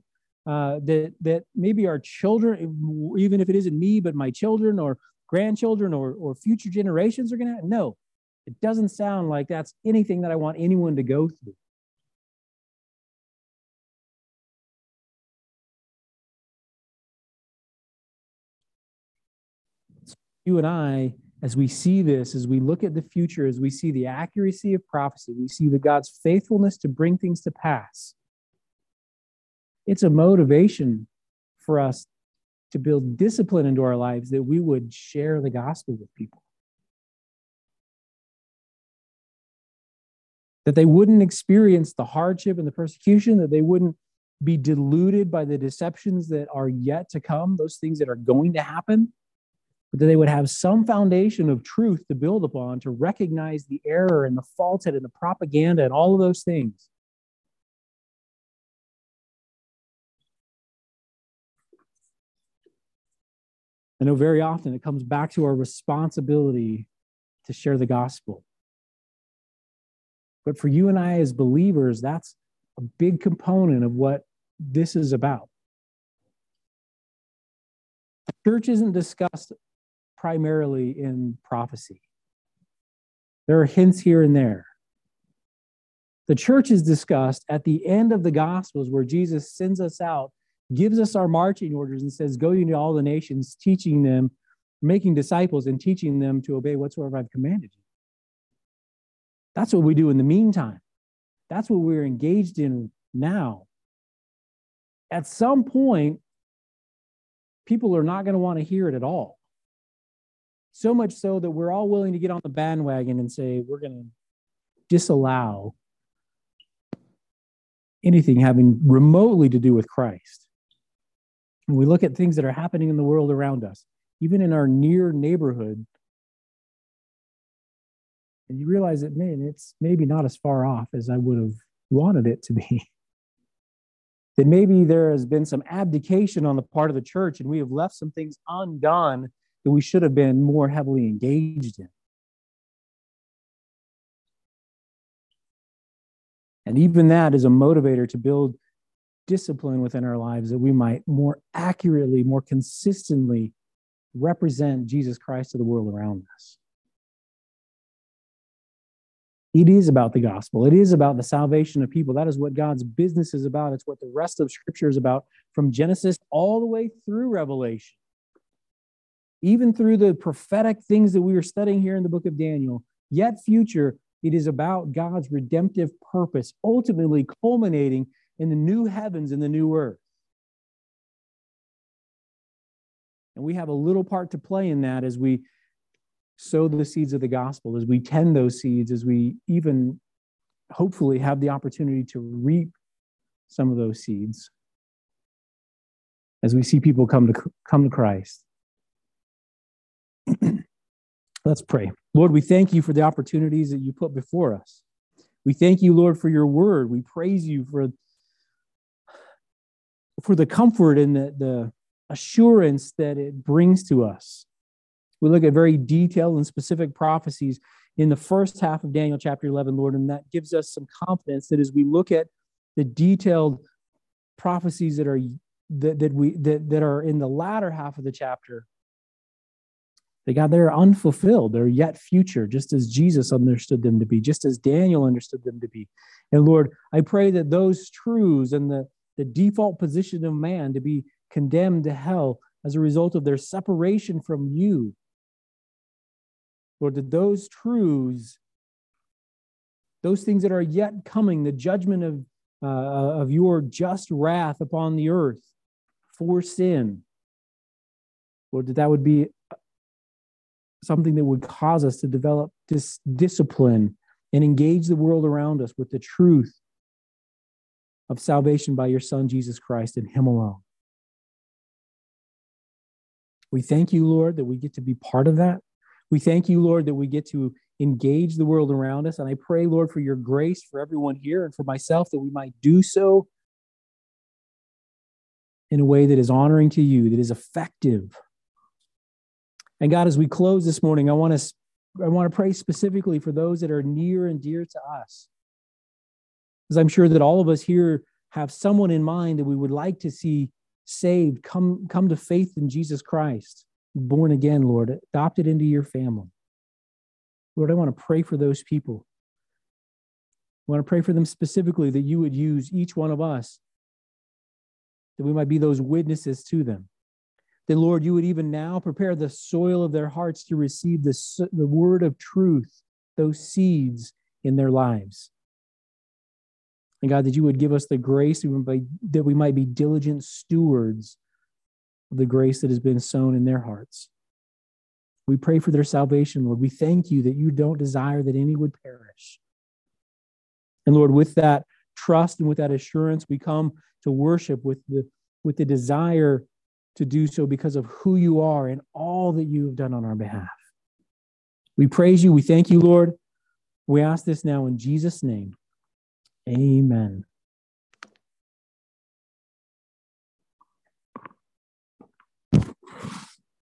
uh, that that maybe our children, even if it isn't me, but my children or grandchildren or or future generations are going to? No, it doesn't sound like that's anything that I want anyone to go through. you and I, as we see this, as we look at the future, as we see the accuracy of prophecy, we see the God's faithfulness to bring things to pass. It's a motivation for us to build discipline into our lives that we would share the gospel with people. That they wouldn't experience the hardship and the persecution, that they wouldn't be deluded by the deceptions that are yet to come, those things that are going to happen but that they would have some foundation of truth to build upon to recognize the error and the falsehood and the propaganda and all of those things. I know very often it comes back to our responsibility to share the gospel. But for you and I as believers, that's a big component of what this is about. The church isn't discussed primarily in prophecy. There are hints here and there. The church is discussed at the end of the Gospels where Jesus sends us out, gives us our marching orders, and says, Go into all the nations, teaching them, making disciples, and teaching them to obey whatsoever I've commanded you. That's what we do in the meantime. That's what we're engaged in now. At some point, people are not going to want to hear it at all. So much so that we're all willing to get on the bandwagon and say, we're going to disallow anything having remotely to do with Christ. When we look at things that are happening in the world around us, even in our near neighborhood, And you realize that, man, it's maybe not as far off as I would have wanted it to be. that maybe there has been some abdication on the part of the church and we have left some things undone that we should have been more heavily engaged in. And even that is a motivator to build discipline within our lives that we might more accurately, more consistently represent Jesus Christ to the world around us. It is about the gospel. It is about the salvation of people. That is what God's business is about. It's what the rest of Scripture is about from Genesis all the way through Revelation. Even through the prophetic things that we are studying here in the book of Daniel, yet future, it is about God's redemptive purpose, ultimately culminating in the new heavens and the new earth. And we have a little part to play in that as we sow the seeds of the gospel, as we tend those seeds, as we even hopefully have the opportunity to reap some of those seeds as we see people come to come to Christ. Let's pray. Lord, we thank you for the opportunities that you put before us. We thank you, Lord, for your word. We praise you for, for the comfort and the, the assurance that it brings to us. We look at very detailed and specific prophecies in the first half of Daniel chapter 11, Lord, and that gives us some confidence that as we look at the detailed prophecies that are that, that we that, that are in the latter half of the chapter, they got they're unfulfilled. They're yet future, just as Jesus understood them to be, just as Daniel understood them to be. And Lord, I pray that those truths and the, the default position of man to be condemned to hell as a result of their separation from you. Lord, that those truths, those things that are yet coming, the judgment of, uh, of your just wrath upon the earth for sin, Lord, that that would be something that would cause us to develop this discipline and engage the world around us with the truth of salvation by your Son, Jesus Christ, and Him alone. We thank you, Lord, that we get to be part of that. We thank you, Lord, that we get to engage the world around us. And I pray, Lord, for your grace for everyone here and for myself that we might do so in a way that is honoring to you, that is effective. And God, as we close this morning, I want to I want to pray specifically for those that are near and dear to us. Because I'm sure that all of us here have someone in mind that we would like to see saved, come, come to faith in Jesus Christ, born again, Lord, adopted into your family. Lord, I want to pray for those people. I want to pray for them specifically that you would use each one of us, that we might be those witnesses to them. That, Lord, you would even now prepare the soil of their hearts to receive the, the word of truth, those seeds in their lives. And God, that you would give us the grace that we might be diligent stewards of the grace that has been sown in their hearts. We pray for their salvation, Lord. We thank you that you don't desire that any would perish. And Lord, with that trust and with that assurance, we come to worship with the, with the desire to do so because of who you are and all that you have done on our behalf. We praise you. We thank you, Lord. We ask this now in Jesus' name. Amen.